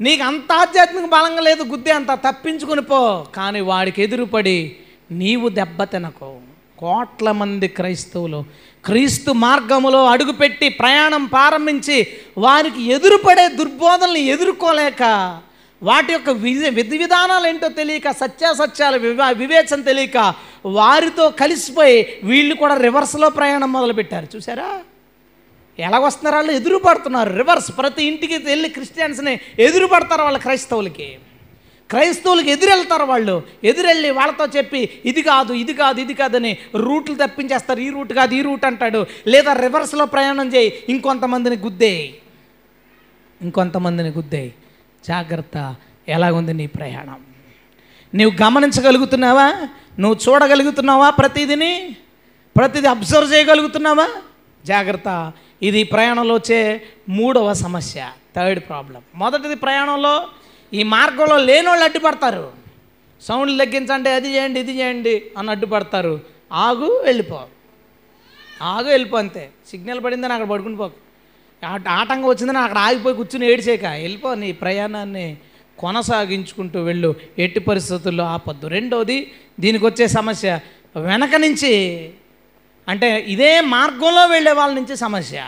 Speaker 1: నీకు అంత ఆధ్యాత్మిక బలంగా లేదు గుద్దే అంత. తప్పించుకుని పో. కానీ వాడికి ఎదురుపడి నీవు దెబ్బ తినకో. కోట్ల మంది క్రైస్తవులు క్రీస్తు మార్గములో అడుగుపెట్టి ప్రయాణం ప్రారంభించి వారికి ఎదురుపడే దుర్బోధనలు ఎదుర్కోలేక వాటి యొక్క విధి విధి విధానాలు ఏంటో తెలియక సత్యాసత్యాల వివా వివేచన తెలియక వారితో కలిసిపోయి వీళ్ళు కూడా రివర్స్లో ప్రయాణం మొదలుపెట్టారు. చూసారా ఎలాగొస్తున్నారు వాళ్ళు? ఎదురుపడుతున్నారు. రివర్స్ ప్రతి ఇంటికి వెళ్ళి క్రిస్టియన్స్ని ఎదురుపడతారు వాళ్ళ క్రైస్తవులకి. క్రైస్తవులకి ఎదురెళ్తారు వాళ్ళు. ఎదురెళ్ళి వాళ్ళతో చెప్పి ఇది కాదు ఇది కాదు ఇది కాదని రూట్లు తప్పించేస్తారు. ఈ రూట్ కాదు ఈ రూట్ అంటాడు. లేదా రివర్స్లో ప్రయాణం చేయి. ఇంకొంతమందిని గుద్దేయి. ఇంకొంతమందిని గుద్దేయి. జాగ్రత్త ఎలాగుంది నీ ప్రయాణం? నువ్వు గమనించగలుగుతున్నావా? నువ్వు చూడగలుగుతున్నావా ప్రతిదిని? ప్రతిదీ అబ్జర్వ్ చేయగలుగుతున్నావా? జాగ్రత్త. ఇది ప్రయాణంలో వచ్చే మూడవ సమస్య థర్డ్ ప్రాబ్లం. మొదటిది ప్రయాణంలో ఈ మార్గంలో లేని వాళ్ళు అడ్డుపడతారు. సౌండ్లు తగ్గించండి అది చేయండి ఇది చేయండి అని అడ్డుపడతారు. ఆగు వెళ్ళిపో. ఆగు వెళ్ళిపో అంతే. సిగ్నల్ పడిందని అక్కడ పడుకుని పోకు ఆటంకం వచ్చిందని అక్కడ ఆగిపోయి కూర్చుని ఏడిచేక వెళ్ళిపో నీ ప్రయాణాన్ని కొనసాగించుకుంటూ వెళ్ళు. ఎట్టి పరిస్థితుల్లో ఆపద్దు. రెండోది దీనికి వచ్చే సమస్య వెనక నుంచి అంటే ఇదే మార్గంలో వెళ్ళే వాళ్ళ నుంచి సమస్య.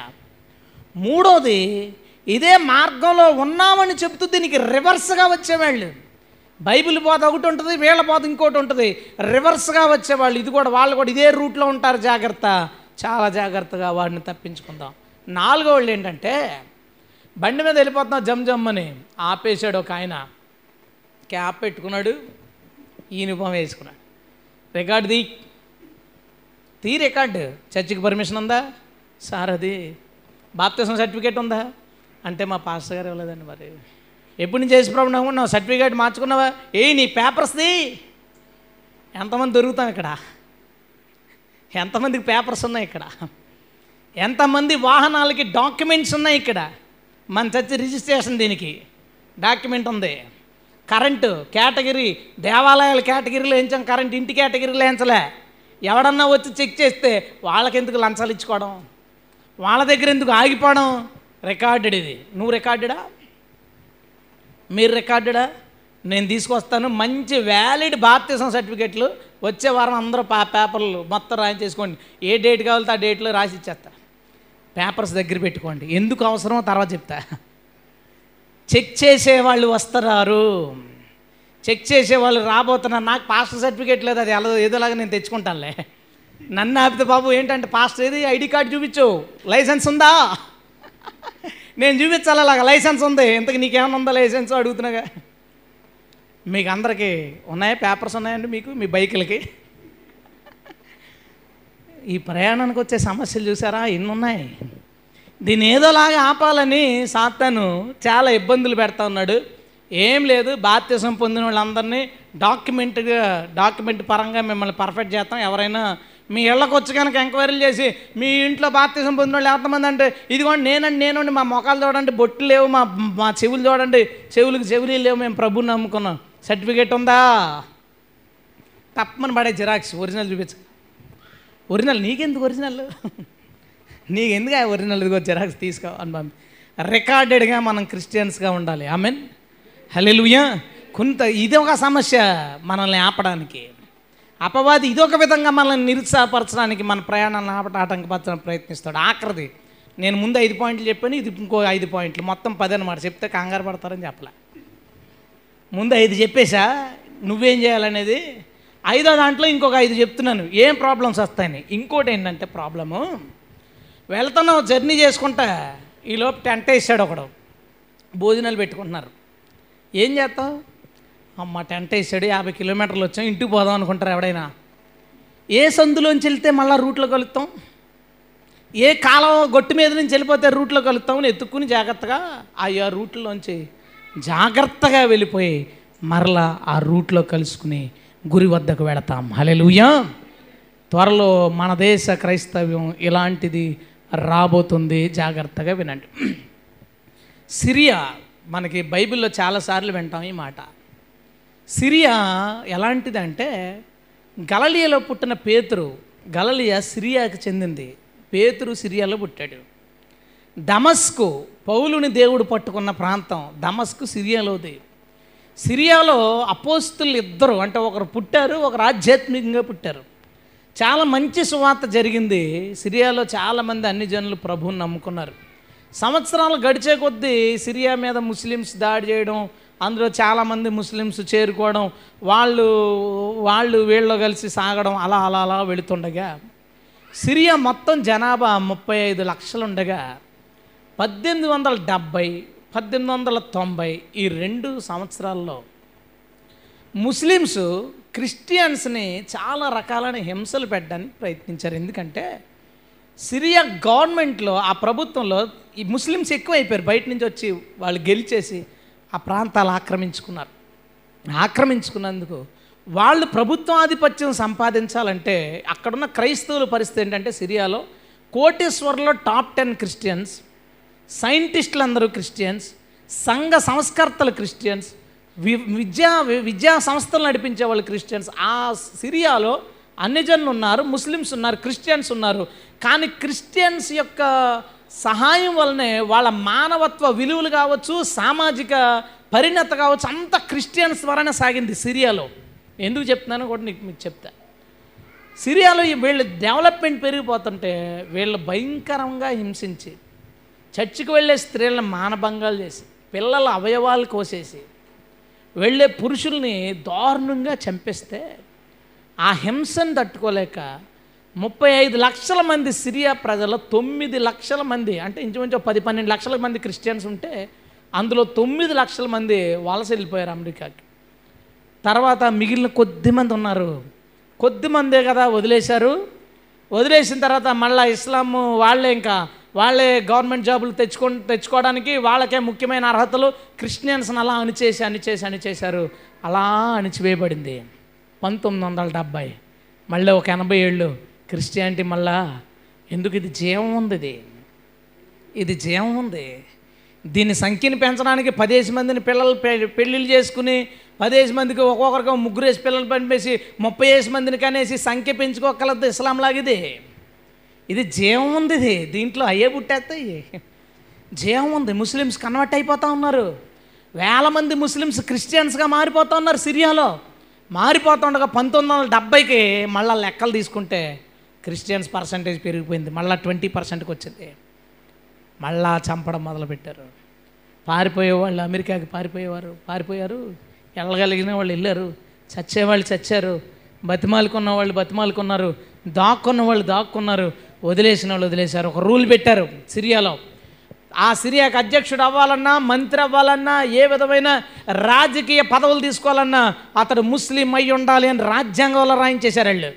Speaker 1: మూడోది ఇదే మార్గంలో ఉన్నామని చెబుతూ దీనికి రివర్స్గా వచ్చేవాళ్ళు బైబిల్ బోధ ఒకటి ఉంటుంది వీళ్ళ బోధ ఇంకోటి ఉంటుంది. రివర్స్గా వచ్చేవాళ్ళు ఇది కూడా వాళ్ళు కూడా ఇదే రూట్లో ఉంటారు జాగ్రత్త. చాలా జాగ్రత్తగా వాడిని తప్పించుకుందాం. నాలుగో వాళ్ళు ఏంటంటే బండి మీద వెళ్ళిపోతున్నావు జమ్ జమ్ అని ఆపేశాడు ఒక ఆయన. క్యాప్ పెట్టుకున్నాడు యూనిఫామ్ వేసుకున్నాడు. రికార్డు తీ తీ రికార్డు. చర్చికి పర్మిషన్ ఉందా? సార్ అది బాప్తిసం సర్టిఫికేట్ ఉందా? అంటే మా పాస్టర్ గారు ఇవ్వలేదండి మరి. ఎప్పుడు నుంచి చేసి ప్రాబ్లం అనుకున్నావు సర్టిఫికేట్ మార్చుకున్నావా? ఏ నీ పేపర్స్ది ఎంతమంది దొరుకుతాం ఇక్కడ? ఎంతమందికి పేపర్స్ ఉన్నాయి ఇక్కడ? ఎంతమంది వాహనాలకి డాక్యుమెంట్స్ ఉన్నాయి ఇక్కడ? మన చచ్చి రిజిస్ట్రేషన్ దీనికి. డాక్యుమెంట్ ఉంది. కరెంటు కేటగిరీ దేవాలయాల కేటగిరీలో వేయించాం కరెంట్ ఇంటి కేటగిరీలో ఎంచలే. ఎవడన్నా వచ్చి చెక్ చేస్తే వాళ్ళకి ఎందుకు లంచాలు ఇచ్చుకోవడం? వాళ్ళ దగ్గర ఎందుకు ఆగిపోవడం? రికార్డెడ్ ఇది. నువ్వు రికార్డెడా? మీరు రికార్డెడా? నేను తీసుకొస్తాను. మంచి వ్యాలిడ్ బాప్తిజం సర్టిఫికెట్లు వచ్చే వారం అందరూ పా పేపర్లు మొత్తం రాయించేసుకోండి. ఏ డేట్ కావాలో ఆ డేట్లో రాసి ఇచ్చేస్తా. పేపర్స్ దగ్గర పెట్టుకోండి. ఎందుకు అవసరమో తర్వాత చెప్తా. చెక్ చేసే వాళ్ళు వస్తున్నారు. చెక్ చేసే వాళ్ళు రాబోతున్నారు నాకు పాస్టర్ సర్టిఫికేట్ లేదు అది ఎలా ఏదోలాగా నేను తెచ్చుకుంటానులే. నన్ను ఆపితే బాబు ఏంటంటే పాస్టర్ ఏది? ఐడి కార్డు చూపించు. లైసెన్స్ ఉందా? నేను చూపించాలి అలాగా లైసెన్స్ ఉంది. ఇంతకు నీకేమైనా ఉందా లైసెన్స్ అడుగుతున్నాగా? మీకు అందరికీ ఉన్నాయా? పేపర్స్ ఉన్నాయండి మీకు? మీ బైకులకి? ఈ ప్రయాణానికి వచ్చే సమస్యలు చూసారా? ఎన్ని ఉన్నాయి దీన్ని ఏదోలాగా ఆపాలని సాతాను చాలా ఇబ్బందులు పెడతా ఉన్నాడు. ఏం లేదు బాప్తిసం పొందిన వాళ్ళందరినీ డాక్యుమెంట్గా డాక్యుమెంట్ పరంగా మిమ్మల్ని పర్ఫెక్ట్ చేస్తాం. ఎవరైనా మీ ఇళ్ళకి వచ్చి కనుక ఎంక్వైరీలు చేసి మీ ఇంట్లో బాప్తిసం పొందిన వాళ్ళు ఎంతమంది అంటే ఇదిగోండి నేనండి నేనండి మా మొఖాలు చూడండి బొట్టు లేవు మా మా చెవులు చూడండి చెవులకు చెవులు లేవు మేము ప్రభుని నమ్ముకున్నాం. సర్టిఫికేట్ ఉందా? తప్పమని పడే జిరాక్స్ ఒరిజినల్ చూపించాలి ఒరిజినల్ నీకెందుకు ఒరిజినల్? నీకెందుకు ఆ ఒరిజినల్? ఇదిగో జిరాక్స్ తీసుకో అని పంపి. రికార్డెడ్గా మనం క్రిస్టియన్స్గా ఉండాలి. ఐ మీన్ హలెలుయా కొంత ఇది ఒక సమస్య మనల్ని ఆపడానికి. అపవాది ఇదొక విధంగా మనల్ని నిరుత్సాహపరచడానికి మన ప్రయాణాలను ఆపట ఆటంకపరచడానికి ప్రయత్నిస్తాడు. ఆఖరిది. నేను ముందు ఐదు పాయింట్లు చెప్పాను ఇది ఇంకో ఐదు పాయింట్లు. మొత్తం పది అనమాట చెప్తే కంగారు పడతారని చెప్పలే. ముందు ఐదు చెప్పేశా? నువ్వేం చేయాలనేది? ఐదో దాంట్లో ఇంకొక ఐదు చెప్తున్నాను. ఏం ప్రాబ్లమ్స్ వస్తాయని? ఇంకోటి ఏంటంటే ప్రాబ్లము వెళ్తున్నావు జర్నీ చేసుకుంటా ఈలోపు టెంట్ వేసాడు ఒకడు. భోజనాలు పెట్టుకుంటున్నారు. ఏం చేస్తావు? అమ్మ టెంట్ వేసాడు యాభై కిలోమీటర్లు వచ్చాం ఇంటికి పోదాం అనుకుంటారు ఎవడైనా ఏ సందులోంచి వెళ్తే మళ్ళీ రూట్లో కలుస్తాం ఏ కాలం గొట్టు మీద నుంచి వెళ్ళిపోతే రూట్లో కలుస్తామని ఎత్తుక్కుని జాగ్రత్తగా ఆయా రూట్లోంచి జాగ్రత్తగా వెళ్ళిపోయి మరలా ఆ రూట్లో కలుసుకుని గురి వద్దకు వెళతాం. హలెలుయా త్వరలో మన దేశ క్రైస్తవ్యం ఇలాంటిది రాబోతుంది. జాగ్రత్తగా వినండి. సిరియా మనకి బైబిల్లో చాలాసార్లు వింటాం ఈ మాట. సిరియా ఎలాంటిదంటే గలలియలో పుట్టిన పేతురు గలలియా సిరియాకి చెందింది. పేతురు సిరియాలో పుట్టాడు. దమస్కు పౌలుని దేవుడు పట్టుకున్న ప్రాంతం దమస్కు సిరియాలోది. సిరియాలో అపోస్తులు ఇద్దరు అంటే ఒకరు పుట్టారు ఒకరు ఆధ్యాత్మికంగా పుట్టారు. చాలా మంచి సువార్త జరిగింది. సిరియాలో చాలామంది అన్ని జనులు ప్రభువుని నమ్ముకున్నారు. సంవత్సరాలు గడిచే కొద్దీ సిరియా మీద ముస్లిమ్స్ దాడి చేయడం అందులో చాలామంది ముస్లిమ్స్ చేరుకోవడం వాళ్ళు వాళ్ళు వీళ్ళు కలిసి సాగడం అలా అలా అలా వెళుతుండగా సిరియా మొత్తం జనాభా ముప్పై ఐదు లక్షలు ఉండగా పద్దెనిమిది వందల డెబ్భై పద్దెనిమిది వందల తొంభై ఈ రెండు సంవత్సరాల్లో ముస్లిమ్స్ క్రిస్టియన్స్ని చాలా రకాలైన హింసలు పెట్టడానికి ప్రయత్నించారు. ఎందుకంటే సిరియా గవర్నమెంట్లో ఆ ప్రభుత్వంలో ఈ ముస్లిమ్స్ ఎక్కువైపోయారు. బయట నుంచి వచ్చి వాళ్ళు గెలిచేసి ఆ ప్రాంతాలు ఆక్రమించుకున్నారు. ఆక్రమించుకున్నందుకు వాళ్ళు ప్రభుత్వాధిపత్యం సంపాదించాలంటే అక్కడున్న క్రైస్తవుల పరిస్థితి ఏంటంటే సిరియాలో కోటేశ్వర్లో టాప్ టెన్ క్రిస్టియన్స్ సైంటిస్టులు అందరూ క్రిస్టియన్స్ సంఘ సంస్కర్తలు క్రిస్టియన్స్ వి విద్యా విద్యా సంస్థలు నడిపించే వాళ్ళు క్రిస్టియన్స్. ఆ సిరియాలో అన్నిజన్లు ఉన్నారు ముస్లిమ్స్ ఉన్నారు క్రిస్టియన్స్ ఉన్నారు. కానీ క్రిస్టియన్స్ యొక్క సహాయం వల్లనే వాళ్ళ మానవత్వ విలువలు కావచ్చు సామాజిక పరిణత కావచ్చు అంత క్రిస్టియన్స్ ద్వారానే సాగింది సిరియాలో. ఎందుకు చెప్తున్నానో కూడా నీకు మీకు చెప్తా. సిరియాలో ఈ వీళ్ళ డెవలప్మెంట్ పెరిగిపోతుంటే వీళ్ళు భయంకరంగా హింసించి చర్చికి వెళ్ళే స్త్రీలను మానభంగాలు చేసి పిల్లల అవయవాలు కోసేసి వెళ్ళే పురుషుల్ని దారుణంగా చంపేస్తే ఆ హింసను తట్టుకోలేక ముప్పై ఐదు లక్షల మంది సిరియా ప్రజలు తొమ్మిది లక్షల మంది అంటే ఇంచుమించు పది పన్నెండు లక్షల మంది క్రిస్టియన్స్ ఉంటే అందులో తొమ్మిది లక్షల మంది వలస వెళ్ళిపోయారు అమెరికాకి. తర్వాత మిగిలిన కొద్ది మంది ఉన్నారు. కొద్ది మందే కదా వదిలేశారు. వదిలేసిన తర్వాత మళ్ళీ ఇస్లాం వాళ్ళే ఇంకా వాళ్ళే గవర్నమెంట్ జాబులు తెచ్చుకో తెచ్చుకోవడానికి వాళ్ళకే ముఖ్యమైన అర్హతలు క్రిస్టియన్స్ని అలా అణిచేసి అణిచేసి అణిచేశారు. అలా అణిచివేయబడింది. పంతొమ్మిది వందల డెబ్భై. మళ్ళీ ఒక ఎనభై ఏళ్ళు క్రిస్టియానిటీ మళ్ళా ఎందుకు ఇది జీవం ఉంది ఇది? ఇది జీవం ఉంది. దీని సంఖ్యని పెంచడానికి పదేసి మందిని పిల్లలు పె- పెళ్ళిళ్ళు చేసుకుని పదేసి మందికి ఒక్కొక్కరికి ముగ్గురేసి పిల్లలు పంపేసి ముప్పై వేసి మందిని కనేసి సంఖ్య పెంచుకోగలదు ఇస్లాం లాగిది. ఇది జీవం ఉంది ఇది. దీంట్లో అయ్యే పుట్టేస్తాయి. జీవం ఉంది. ముస్లిమ్స్ కన్వర్ట్ అయిపోతూ ఉన్నారు. వేల మంది ముస్లిమ్స్ క్రిస్టియన్స్గా మారిపోతూ ఉన్నారు సిరియాలో. మారిపోతుండగా పంతొమ్మిది వందల డెబ్బైకి మళ్ళీ లెక్కలు తీసుకుంటే క్రిస్టియన్స్ పర్సంటేజ్ పెరిగిపోయింది. మళ్ళీ ట్వంటీ పర్సెంట్కి వచ్చింది. మళ్ళా చంపడం మొదలుపెట్టారు. పారిపోయేవాళ్ళు అమెరికాకి పారిపోయేవారు. పారిపోయారు. వెళ్ళగలిగిన వాళ్ళు వెళ్ళారు. చచ్చేవాళ్ళు చచ్చారు. బతిమాలుకున్న వాళ్ళు బతిమాలుకున్నారు. దాక్కున్న వాళ్ళు దాక్కున్నారు. వదిలేసిన వాళ్ళు వదిలేశారు. ఒక రూల్ పెట్టారు సిరియాలో. ఆ సిరియాకి అధ్యక్షుడు అవ్వాలన్నా మంత్రి అవ్వాలన్నా ఏ విధమైన రాజకీయ పదవులు తీసుకోవాలన్నా అతడు ముస్లిం అయి ఉండాలి అని రాజ్యాంగంలో రాయించేశారు వాళ్ళు.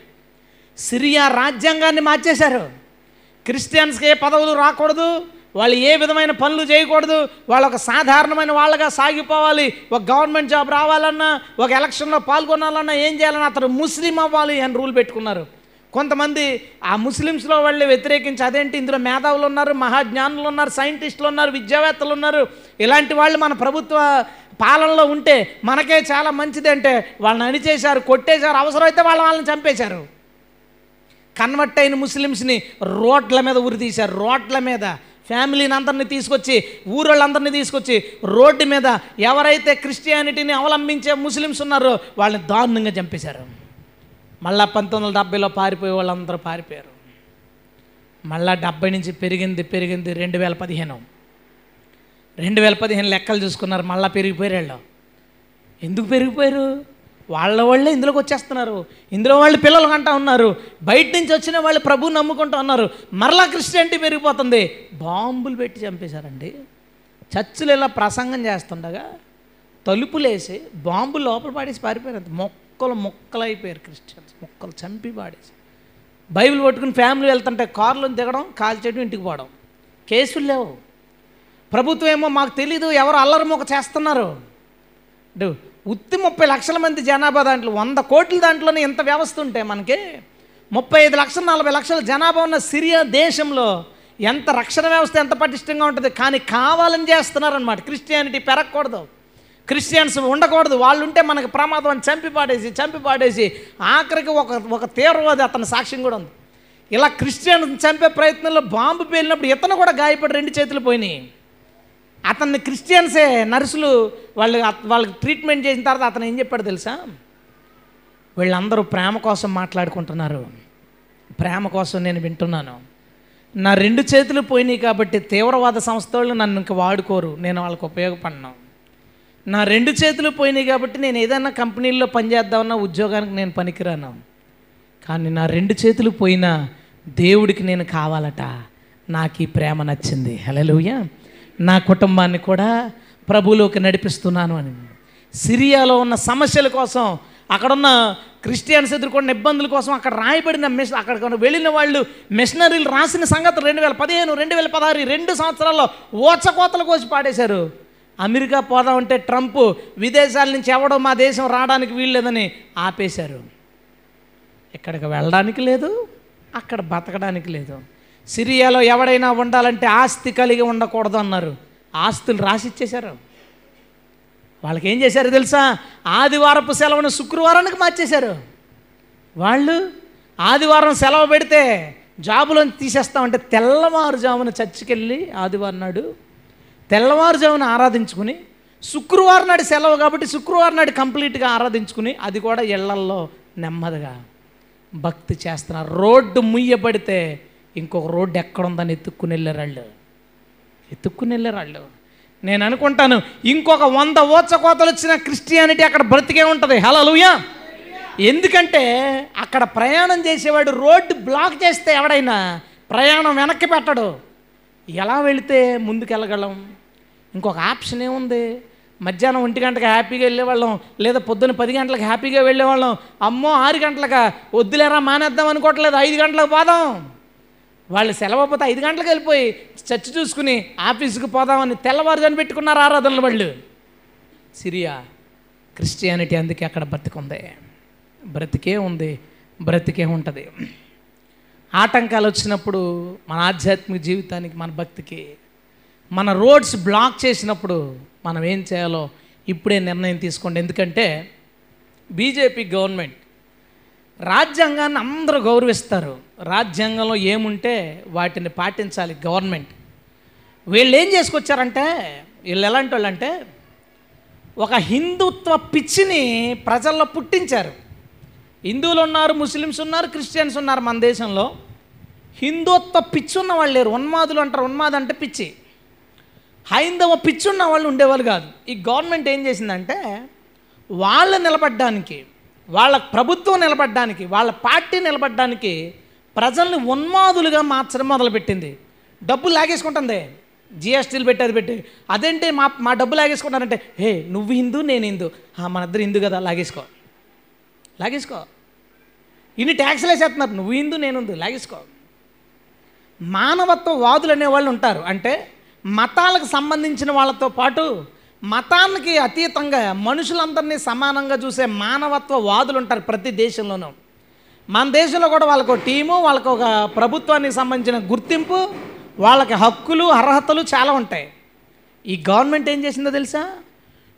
Speaker 1: సిరియా రాజ్యాంగాన్ని మార్చేశారు. క్రిస్టియన్స్కి ఏ పదవులు రాకూడదు వాళ్ళు ఏ విధమైన పనులు చేయకూడదు వాళ్ళు ఒక సాధారణమైన వాళ్ళగా సాగిపోవాలి ఒక గవర్నమెంట్ జాబ్ రావాలన్నా ఒక ఎలక్షన్లో పాల్గొనాలన్నా ఏం చేయాలన్నా అతడు ముస్లిం అవ్వాలి అని రూల్ పెట్టుకున్నారు. కొంతమంది ఆ ముస్లిమ్స్లో వాళ్ళు వ్యతిరేకించి అదేంటి ఇందులో మేధావులు ఉన్నారు మహాజ్ఞానులు ఉన్నారు సైంటిస్టులు ఉన్నారు విద్యావేత్తలు ఉన్నారు ఇలాంటి వాళ్ళు మన ప్రభుత్వ పాలనలో ఉంటే మనకే చాలా మంచిది అంటే వాళ్ళని అణిచేశారు కొట్టేశారు అవసరమైతే వాళ్ళ వాళ్ళని చంపేశారు. కన్వర్ట్ అయిన ముస్లిమ్స్ని రోడ్ల మీద ఉరి తీశారు రోడ్ల మీద. ఫ్యామిలీని అందరినీ తీసుకొచ్చి ఊరోళ్ళందరినీ తీసుకొచ్చి రోడ్డు మీద ఎవరైతే క్రిస్టియానిటీని అవలంబించే ముస్లిమ్స్ ఉన్నారో వాళ్ళని దారుణంగా చంపేశారు. మళ్ళా పంతొమ్మిది వందల డెబ్బైలో పారిపోయే వాళ్ళందరూ పారిపోయారు. మళ్ళా డెబ్బై నుంచి పెరిగింది పెరిగింది రెండు వేల పదిహేను. రెండు వేల పదిహేను లెక్కలు చూసుకున్నారు మళ్ళీ పెరిగిపోయారు వాళ్ళు. ఎందుకు పెరిగిపోయారు? వాళ్ళ వాళ్ళే ఇందులోకి వచ్చేస్తున్నారు. ఇందులో వాళ్ళు పిల్లలు కంటా ఉన్నారు. బయట నుంచి వచ్చిన వాళ్ళు ప్రభువు నమ్ముకుంటూ ఉన్నారు. మరలా క్రిస్టియానిటీ పెరిగిపోతుంది. బాంబులు పెట్టి చంపేశారండి. చర్చిలు ఇలా ప్రసంగం చేస్తుండగా తలుపులేసి బాంబులు లోపల పాడేసి పారిపోయారు అంత. ముక్కలు ముక్కలు అయిపోయారు క్రిస్టియన్స్. ముక్కలు చంపి పాడేసి బైబిల్ పట్టుకుని ఫ్యామిలీ వెళ్తుంటే కార్లు దిగడం కాల్చేయడం ఇంటికి పోవడం. కేసులు లేవు. ప్రభుత్వం ఏమో మాకు తెలీదు ఎవరు అల్లరి మొక్క చేస్తున్నారు? అంటే ఉత్తి ముప్పై లక్షల మంది జనాభా దాంట్లో వంద కోట్ల దాంట్లోనే ఇంత వ్యవస్థ ఉంటే మనకి ముప్పై ఐదు లక్షల నలభై లక్షల జనాభా ఉన్న సిరియా దేశంలో ఎంత రక్షణ వ్యవస్థ ఎంత పటిష్టంగా ఉంటుంది? కానీ కావాలని చేస్తున్నారనమాట క్రిస్టియానిటీ పెరగకూడదు. క్రిస్టియన్స్ ఉండకూడదు. వాళ్ళు ఉంటే మనకు ప్రమాదం అని చంపి పాడేసి చంపి పాడేసి ఆఖరికి ఒక ఒక తీవ్రవాది అతని సాక్ష్యం కూడా ఉంది. ఇలా క్రిస్టియన్ చంపే ప్రయత్నంలో బాంబు పేలినప్పుడు ఇతను కూడా గాయపడి రెండు చేతులు పోయినాయి. అతన్ని క్రిస్టియన్సే నర్సులు వాళ్ళు వాళ్ళకి ట్రీట్మెంట్ చేసిన తర్వాత అతను ఏం చెప్పాడు తెలుసా? వీళ్ళందరూ ప్రేమ కోసం మాట్లాడుకుంటున్నారు. ప్రేమ కోసం నేను వింటున్నాను. నా రెండు చేతులు పోయినాయి కాబట్టి తీవ్రవాద సంస్థ వాళ్ళు నన్ను ఇంక వాడుకోరు. నేను వాళ్ళకి ఉపయోగపడినాను నా రెండు చేతులు పోయినాయి కాబట్టి నేను ఏదైనా కంపెనీల్లో పనిచేద్దామన్నా ఉద్యోగానికి నేను పనికిరాను. కానీ నా రెండు చేతులు పోయినా దేవుడికి నేను కావాలట. నాకు ఈ ప్రేమ నచ్చింది. హలోయ నా కుటుంబాన్ని కూడా ప్రభులోకి నడిపిస్తున్నాను అని. సిరియాలో ఉన్న సమస్యల కోసం అక్కడున్న క్రిస్టియన్స్ ఎదుర్కొన్న ఇబ్బందుల కోసం అక్కడ రాయబడిన మిషన్ అక్కడ వెళ్ళిన వాళ్ళు మిషనరీలు రాసిన సంగతి రెండు వేల పదిహేను రెండు వేల పదహారు రెండు సంవత్సరాల్లో ఓచకోతలు కోసి పాడేశారు. అమెరికా పోదామంటే ట్రంప్ విదేశాల నుంచి ఎవడో మా దేశం రావడానికి వీల్లేదని ఆపేశారు. ఇక్కడికి వెళ్ళడానికి లేదు అక్కడ బతకడానికి లేదు. సిరియాలో ఎవడైనా ఉండాలంటే ఆస్తి కలిగి ఉండకూడదు అన్నారు. ఆస్తులు రాసిచ్చేశారు. వాళ్ళకి ఏం చేశారు తెలుసా? ఆదివారపు సెలవును శుక్రవారానికి మార్చేశారు. వాళ్ళు ఆదివారం సెలవు పెడితే జాబులను తీసేస్తామంటే తెల్లవారుజామున చర్చికి వెళ్ళి ఆదివారం నాడు తెల్లవారుజామున ఆరాధించుకుని శుక్రవారం నాడు సెలవు కాబట్టి శుక్రవారం నాడు కంప్లీట్గా ఆరాధించుకుని అది కూడా ఇళ్ళల్లో నెమ్మదిగా భక్తి చేస్తున్నారు. రోడ్డు ముయ్యబడితే ఇంకొక రోడ్డు ఎక్కడుందని ఎత్తుక్కుని వెళ్ళారు వాళ్ళు ఎత్తుక్కుని వెళ్ళారు వాళ్ళు నేను అనుకుంటాను ఇంకొక వంద ఓచకోతలు వచ్చిన క్రిస్టియానిటీ అక్కడ బ్రతికే ఉంటుంది. హలలుయా ఎందుకంటే అక్కడ ప్రయాణం చేసేవాడు రోడ్డు బ్లాక్ చేస్తే ఎవడైనా ప్రయాణం వెనక్కి పెట్టడు. ఎలా వెళితే ముందుకెళ్ళగలం? ఇంకొక ఆప్షన్ ఏముంది? మధ్యాహ్నం ఒంటి గంటకి హ్యాపీగా వెళ్ళేవాళ్ళం లేదా పొద్దున్న పది గంటలకు హ్యాపీగా వెళ్ళేవాళ్ళం. అమ్మో ఆరు గంటలకు? వద్దులేరా మానేద్దాం అనుకోవట్లేదు ఐదు గంటలకు పోదాం. వాళ్ళు సెలవు పోతే ఐదు గంటలకు వెళ్ళిపోయి చర్చి చూసుకుని ఆఫీస్కి పోదామని తెల్లవారుజాను పెట్టుకున్నారు ఆరాధనలు వాళ్ళు. సిరియా క్రిస్టియానిటీ అందుకే అక్కడ బ్రతికుంది. బ్రతికే ఉంది బ్రతికే ఉంటుంది. ఆటంకాలు వచ్చినప్పుడు మన ఆధ్యాత్మిక జీవితానికి మన భక్తికి మన రోడ్స్ బ్లాక్ చేసినప్పుడు మనం ఏం చేయాలో ఇప్పుడే నిర్ణయం తీసుకోండి. ఎందుకంటే బీజేపీ గవర్నమెంట్ రాజ్యాంగాన్ని అందరూ గౌరవిస్తారు. రాజ్యాంగంలో ఏముంటే వాటిని పాటించాలి గవర్నమెంట్. వీళ్ళు ఏం చేసుకొచ్చారంటే వీళ్ళు ఎలాంటి వాళ్ళు అంటే ఒక హిందుత్వ పిచ్చిని ప్రజల్లో పుట్టించారు. హిందువులు ఉన్నారు ముస్లిమ్స్ ఉన్నారు క్రిస్టియన్స్ ఉన్నారు మన దేశంలో. హిందుత్వ పిచ్చి ఉన్న వాళ్ళు లేరు. ఉన్మాదులు అంటారు ఉన్మాదంటే పిచ్చి. హైందవ పిచ్చి ఉన్న వాళ్ళు ఉండేవాళ్ళు కాదు. ఈ గవర్నమెంట్ ఏం చేసిందంటే వాళ్ళు నిలబడ్డానికి వాళ్ళ ప్రభుత్వం నిలబడ్డానికి వాళ్ళ పార్టీ నిలబడ్డానికి ప్రజల్ని ఉన్మాదులుగా మార్చడం మొదలుపెట్టింది. డబ్బులు లాగేసుకుంటుంది. జిఎస్టీలు పెట్టి అది పెట్టి. అదేంటి మా మా డబ్బు లాగేసుకుంటానంటే హే నువ్వు హిందూ నేను హిందూ. మన ఇద్దరు హిందూ కదా లాగేసుకో. లాగేసుకో. ఇన్ని ట్యాక్స్లు వేసేస్తున్నారు. నువ్వు హిందూ నేను హిందూ. లాగేసుకో. మానవత్వ వాదులు అనేవాళ్ళు ఉంటారు. అంటే మతాలకు సంబంధించిన వాళ్ళతో పాటు మతానికి అతీతంగా మనుషులందరినీ సమానంగా చూసే మానవత్వ వాదులు ఉంటారు ప్రతి దేశంలోనూ. మన దేశంలో కూడా వాళ్ళకు ఒక టీము వాళ్ళకు ఒక ప్రభుత్వానికి సంబంధించిన గుర్తింపు వాళ్ళకి హక్కులు అర్హతలు చాలా ఉంటాయి. ఈ గవర్నమెంట్ ఏం చేసిందో తెలుసా?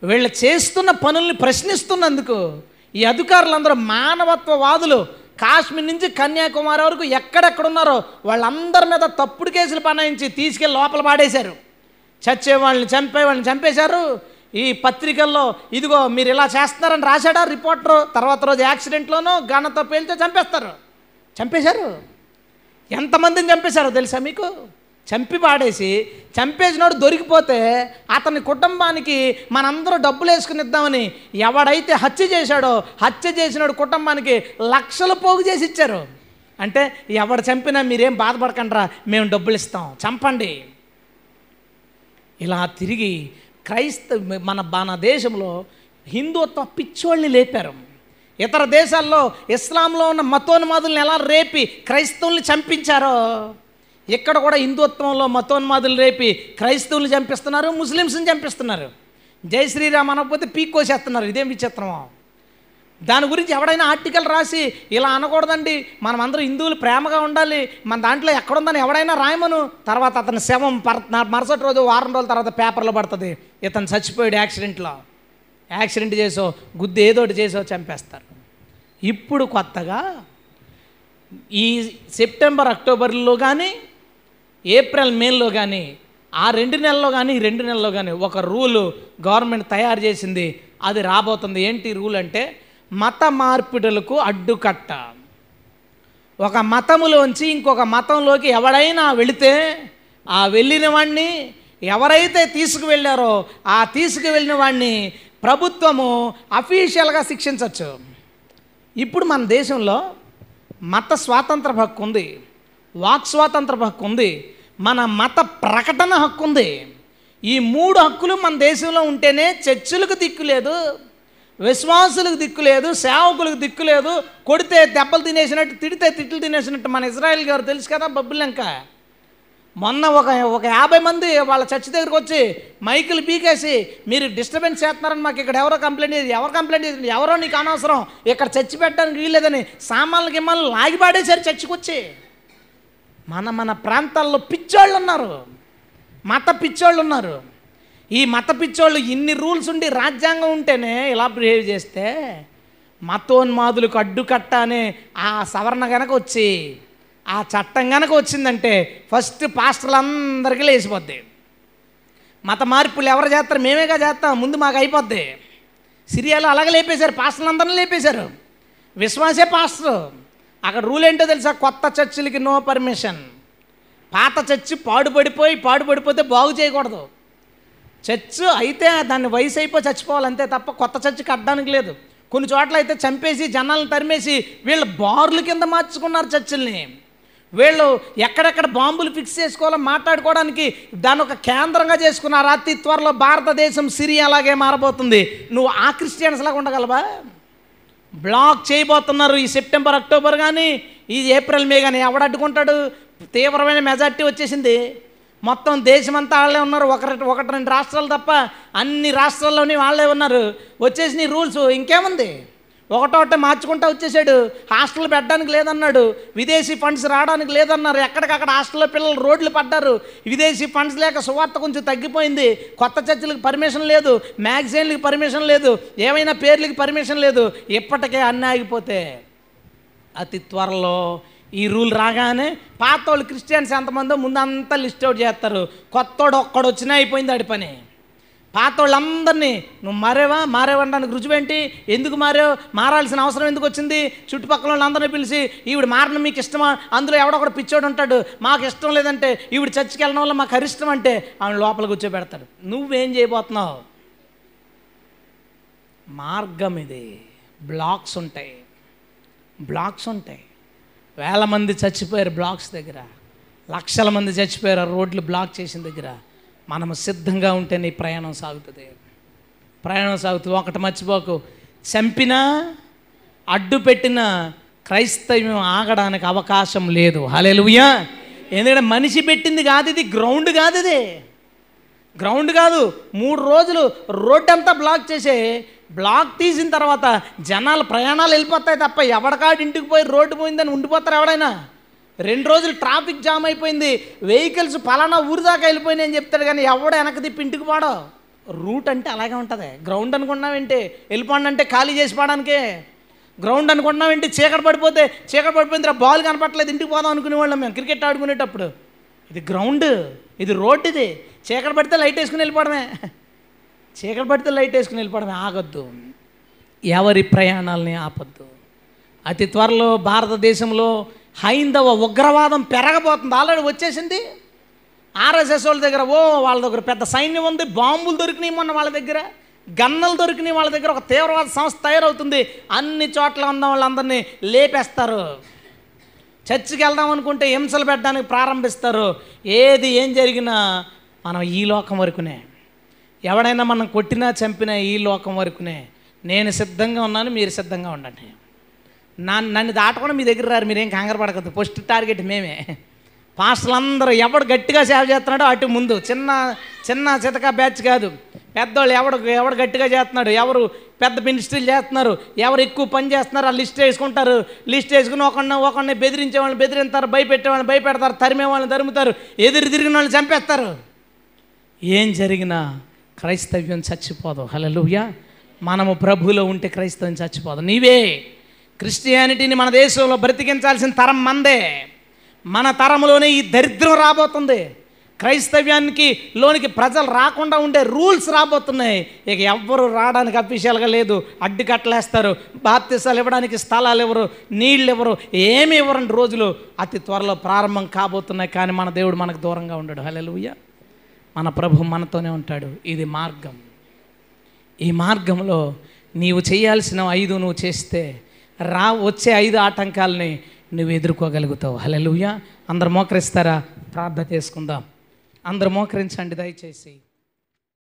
Speaker 1: వీళ్ళు చేస్తున్న పనుల్ని ప్రశ్నిస్తున్నందుకు ఈ అధికారులందరూ మానవత్వవాదులు కాశ్మీర్ నుంచి కన్యాకుమారి వరకు ఎక్కడెక్కడ ఉన్నారో వాళ్ళందరి మీద తప్పుడు కేసులు పనాయించి తీసుకెళ్ళి లోపల పాడేశారు. చచ్చే వాళ్ళని చంపే వాళ్ళని చంపేశారు. ఈ పత్రికల్లో ఇదిగో మీరు ఇలా చేస్తున్నారని రాశాడా రిపోర్టర్? తర్వాత రోజు యాక్సిడెంట్లోనూ గణతో పేలితే చంపేస్తారు. చంపేశారు? ఎంతమందిని చంపేశారో తెలుసా మీకు? చంపి పాడేసి చంపేసినోడు దొరికిపోతే అతని కుటుంబానికి మనందరూ డబ్బులు వేసుకుని ఇద్దామని ఎవడైతే హత్య చేశాడో హత్య చేసినోడు కుటుంబానికి లక్షలు పోగు చేసి ఇచ్చారు. అంటే ఎవడు చంపినా మీరేం బాధపడకండిరా మేము డబ్బులు ఇస్తాం చంపండి. ఇలా తిరిగి క్రైస్త మన మన దేశంలో హిందుత్వ పిచ్చోళ్ళని లేపారు. ఇతర దేశాల్లో ఇస్లాంలో ఉన్న మతోన్మాదుల్ని ఎలా రేపి క్రైస్తవుల్ని చంపించారో ఇక్కడ కూడా హిందుత్వంలో మతోన్మాదులు రేపి క్రైస్తవులు చంపిస్తున్నారు ముస్లిమ్స్ని చంపిస్తున్నారు. జై శ్రీరామ్ అనకపోతే పీక్కోసేస్తున్నారు ఇదేం విచిత్రమో? దాని గురించి ఎవడైనా ఆర్టికల్ రాసి ఇలా అనకూడదండి. మనం అందరూ హిందువులు ప్రేమగా ఉండాలి. మన దాంట్లో ఎక్కడుందని ఎవడైనా రాయమను. తర్వాత అతని శవం పర్ మరుసటి రోజు వారం రోజుల తర్వాత పేపర్లో పడుతుంది. ఇతను చచ్చిపోయాడు యాక్సిడెంట్లో. యాక్సిడెంట్ చేసో గుద్దు ఏదోటి చేసో చంపేస్తారు. ఇప్పుడు కొత్తగా ఈ సెప్టెంబర్ అక్టోబర్లో కానీ ఏప్రిల్ మేలో కానీ ఆ రెండు నెలల్లో కానీ ఈ రెండు నెలల్లో కానీ ఒక రూలు గవర్నమెంట్ తయారు చేసింది. అది రాబోతుంది. ఏంటి రూల్ అంటే మత మార్పిడులకు అడ్డుకట్ట. ఒక మతములోంచి ఇంకొక మతంలోకి ఎవడైనా వెళితే ఆ వెళ్ళిన వాడిని ఎవరైతే తీసుకువెళ్ళారో ఆ తీసుకువెళ్ళిన వాడిని ప్రభుత్వము అఫీషియల్గా శిక్షించవచ్చు ఇప్పుడు మన దేశంలో మత స్వాతంత్ర హక్కు ఉంది. వాక్ స్వాతంత్ర హక్కు ఉంది మన మత ప్రకటన హక్కు ఉంది. ఈ మూడు హక్కులు మన దేశంలో ఉంటేనే చర్చిలకు దిక్కు లేదు విశ్వాసులకు దిక్కు లేదు సేవకులకు దిక్కు లేదు. కొడితే దెబ్బలు తినేసినట్టు తిడితే తిట్లు తినేసినట్టు మన ఇజ్రాయెల్ గారు తెలుసు కదా బబ్బులంక. మొన్న ఒక ఒక యాభై మంది వాళ్ళ చర్చి దగ్గరికి వచ్చి మైకులు పీకేసి మీరు డిస్టర్బెన్స్ చేస్తున్నారని మాకు ఇక్కడ ఎవరో కంప్లైంట్ చేసి ఎవరు కంప్లైంట్ చేసి ఎవరో నీకు అనవసరం ఇక్కడ చర్చి పెట్టడానికి వీల్లేదని సామాన్లు గిమ్మాలు లాగిపాడేశారు చర్చికి వచ్చి? మన మన ప్రాంతాల్లో పిచ్చోళ్ళు ఉన్నారు మత పిచ్చోళ్ళు ఉన్నారు ఈ మత పిచ్చోళ్ళు ఇన్ని రూల్స్ ఉండి రాజ్యాంగం ఉంటేనే ఇలా బిహేవ్ చేస్తే మతోన్మాదులకు అడ్డుకట్ట అనే ఆ సవరణ కనుక వచ్చి ఆ చట్టం కనుక వచ్చిందంటే ఫస్ట్ పాస్టర్లందరికీ లేచిపోద్ది. మత మార్పులు ఎవరు చేస్తారు? మేమేగా చేస్తాం? ముందు మాకు అయిపోద్ది. సిరియాలో అలాగే లేపేశారు. పాస్టర్లందరినీ లేపేశారు. విశ్వాసే పాస్టర్. అక్కడ రూల్ ఏంటో తెలుసా? కొత్త చర్చిలకి నో పర్మిషన్ పాత చర్చి పాడుపడిపోయి పాడుపడిపోతే బాగు చేయకూడదు. చర్చ్ అయితే దాన్ని వయసు అయిపోయి చచ్చిపోవాలి అంతే తప్ప కొత్త చర్చి కట్టడానికి లేదు. కొన్ని చోట్ల అయితే చంపేసి జనాలను తరిమేసి వీళ్ళు బార్లు కింద మార్చుకున్నారు చర్చిల్ని. వీళ్ళు ఎక్కడెక్కడ బాంబులు ఫిక్స్ చేసుకోవాలో మాట్లాడుకోవడానికి దాన్ని ఒక కేంద్రంగా చేసుకున్నారు. అతి త్వరలో భారతదేశం సిరియా అలాగే మారబోతుంది. నువ్వు ఆ క్రిస్టియన్స్ లాగా ఉండగలవా? బ్లాక్ చేయబోతున్నారు ఈ సెప్టెంబర్ అక్టోబర్ కానీ ఈ ఏప్రిల్ మే కానీ ఎవడు అడ్డుకుంటాడు? తీవ్రమైన మెజార్టీ వచ్చేసింది. మొత్తం దేశమంతా వాళ్ళే ఉన్నారు. ఒకటి ఒకటి రెండు రాష్ట్రాలు తప్ప అన్ని రాష్ట్రాల్లోని వాళ్ళే ఉన్నారు. వచ్చేసిన రూల్స్. ఇంకేముంది? ఒకటోట మార్చుకుంటా వచ్చేసాడు. హాస్టల్ పెట్టడానికి లేదన్నాడు. విదేశీ ఫండ్స్ రావడానికి లేదన్నారు. ఎక్కడికక్కడ హాస్టల్లో పిల్లలు రోడ్లు పడ్డారు. విదేశీ ఫండ్స్ లేక సువార్త కొంచెం తగ్గిపోయింది. కొత్త చర్చలకు పర్మిషన్ లేదు. మ్యాగజైన్లకు పర్మిషన్ లేదు. ఏమైనా పేర్లకి పర్మిషన్ లేదు. ఇప్పటికే అన్నీ ఆగిపోతే అతి త్వరలో ఈ రూల్ రాగానే పాత వాళ్ళు క్రిస్టియన్స్ ఎంతమందో ముందు అంతా లిస్ట్ అవుట్ చేస్తారు. కొత్తోడు ఒక్కడు వచ్చినా అయిపోయింది ఆడి పని. పాత వాళ్ళందరినీ నువ్వు మారేవా? మారేవనడానికి రుజువేంటి? ఎందుకు మారావు? మారాల్సిన అవసరం ఎందుకు వచ్చింది? చుట్టుపక్కల వాళ్ళందరినీ పిలిచి ఈవిడ మారడం మీకు ఇష్టమా? అందులో ఎవడొకడు పిచ్చోడు ఉంటాడు. మాకు ఇష్టం లేదంటే ఈవిడ చర్చికి వెళ్ళడం వల్ల మాకు అరిష్టం అంటే ఆమె లోపల కూర్చోబెడతాడు. నువ్వేం చేయబోతున్నావు? మార్గం ఇది. బ్లాక్స్ ఉంటాయి. బ్లాక్స్ ఉంటాయి. వేల మంది చచ్చిపోయారు బ్లాక్స్ దగ్గర. లక్షల మంది చచ్చిపోయారు రోడ్లు బ్లాక్ చేసిన దగ్గర. మనము సిద్ధంగా ఉంటే నీ ప్రయాణం సాగుతుంది. ప్రయాణం సాగుతుంది. ఒకటి మర్చిపోకు. చంపినా అడ్డు పెట్టిన క్రైస్తవ్యం ఆగడానికి అవకాశం లేదు. హలెలుయా ఎందుకంటే మనిషి పెట్టింది కాదు ఇది గ్రౌండ్ కాదు ఇది. గ్రౌండ్ కాదు. మూడు రోజులు రోడ్ అంతా బ్లాక్ చేసే బ్లాక్ తీసిన తర్వాత జనాలు ప్రయాణాలు వెళ్ళిపోతాయి తప్ప ఎవడకాడు ఇంటికి పోయి రోడ్డు పోయిందని ఉండిపోతారు ఎవడైనా రెండు రోజులు ట్రాఫిక్ జామ్ అయిపోయింది. వెహికల్స్ పలానా ఊరి దాకా వెళ్ళిపోయినాయి అని చెప్తాడు కానీ ఎవడ వెనక తిప్పి ఇంటికి పాడో. రూట్ అంటే అలాగే ఉంటుంది. గ్రౌండ్ అనుకున్నావేంటి వెళ్ళిపోండి అంటే ఖాళీ చేసి పాడానికే గ్రౌండ్ అనుకున్నావేంటి చీకటి పడిపోతే చీకటి పడిపోయింది బాల్ కనపట్లేదు ఇంటికి పోదాం అనుకునేవాళ్ళం మేము. క్రికెట్ ఆడుకునేటప్పుడు. ఇది గ్రౌండ్ ఇది రోడ్ ఇది. చీకటి పడితే లైట్ వేసుకుని వెళ్ళిపోవడమే. చీకటి పడితే లైట్ వేసుకుని వెళ్ళిపోవడమే. ఆగద్దు. ఎవరి ప్రయాణాలని ఆపద్దు. అతి త్వరలో భారతదేశంలో హైందవ ఉగ్రవాదం పెరగబోతుంది. ఆల్రెడీ వచ్చేసింది. ఆర్ఎస్ఎస్ వాళ్ళ దగ్గర ఓ వాళ్ళ దగ్గర పెద్ద సైన్యం ఉంది. బాంబులు దొరికినాయి మొన్న వాళ్ళ దగ్గర. గన్నలు దొరికినాయి వాళ్ళ దగ్గర. ఒక తీవ్రవాద సంస్థ తయారవుతుంది. అన్ని చోట్ల ఉన్న వాళ్ళందరినీ లేపేస్తారు. చర్చికి వెళ్దాం అనుకుంటే హింసలు పెట్టడానికి ప్రారంభిస్తారు. ఏది ఏం జరిగినా మనం ఈ లోకం వరకునే. ఎవడైనా మనం కొట్టినా చంపినా ఈ లోకం వరకునే. నేను సిద్ధంగా ఉన్నాను మీరు సిద్ధంగా ఉండండి. నా నన్ను దాటకుండా మీ దగ్గర రారు మీరేం కంగారు పడకద్దు. ఫస్ట్ టార్గెట్ మేమే. పాస్టర్లు ఎవడు గట్టిగా సేవ చేస్తున్నాడో అటు ముందు. చిన్న చిన్న చితక బ్యాచ్ కాదు. పెద్దోళ్ళు ఎవడు ఎవడు గట్టిగా చేస్తున్నాడు? ఎవరు పెద్ద మినిస్ట్రీలు చేస్తున్నారు? ఎవరు ఎక్కువ పని చేస్తున్నారు? ఆ లిస్ట్ వేసుకుంటారు. లిస్ట్ వేసుకుని ఒకడిని ఒకడిని బెదిరించే వాళ్ళని బెదిరిస్తారు భయపెట్టే వాళ్ళని భయపెడతారు తరిమే వాళ్ళని తరుముతారు. ఎదురు తిరిగిన వాళ్ళు చంపేస్తారు. ఏం జరిగినా క్రైస్తవ్యం చచ్చిపోదు. హలో మనము ప్రభులో ఉంటే క్రైస్తవం చచ్చిపోదు. నీవే క్రిస్టియానిటీని మన దేశంలో బ్రతికించాల్సిన తరం మందే. మన తరంలోనే ఈ దరిద్రం రాబోతుంది. క్రైస్తవ్యానికి లోనికి ప్రజలు రాకుండా ఉండే రూల్స్ రాబోతున్నాయి. ఇక ఎవ్వరు రావడానికి అఫీషియల్గా లేదు. అడ్డుకట్టలేస్తారు బాప్తిసాలు ఇవ్వడానికి స్థలాలు ఇవ్వరు. నీళ్ళు ఇవ్వరు. ఏమి ఇవ్వరండి రోజులు అతి త్వరలో ప్రారంభం కాబోతున్నాయి. కానీ మన దేవుడు మనకు దూరంగా ఉండడు. హలెలుయ్య మన ప్రభు మనతోనే ఉంటాడు. ఇది మార్గం. ఈ మార్గంలో నీవు చేయాల్సిన ఐదు నువ్వు చేస్తే రా వచ్చే ఐదు ఆటంకాలని నువ్వు ఎదుర్కోగలుగుతావు. హలెలుయ్య అందరు మోకరిస్తారా? ప్రార్థన చేసుకుందాం. అందరు మోకరించండి దయచేసి.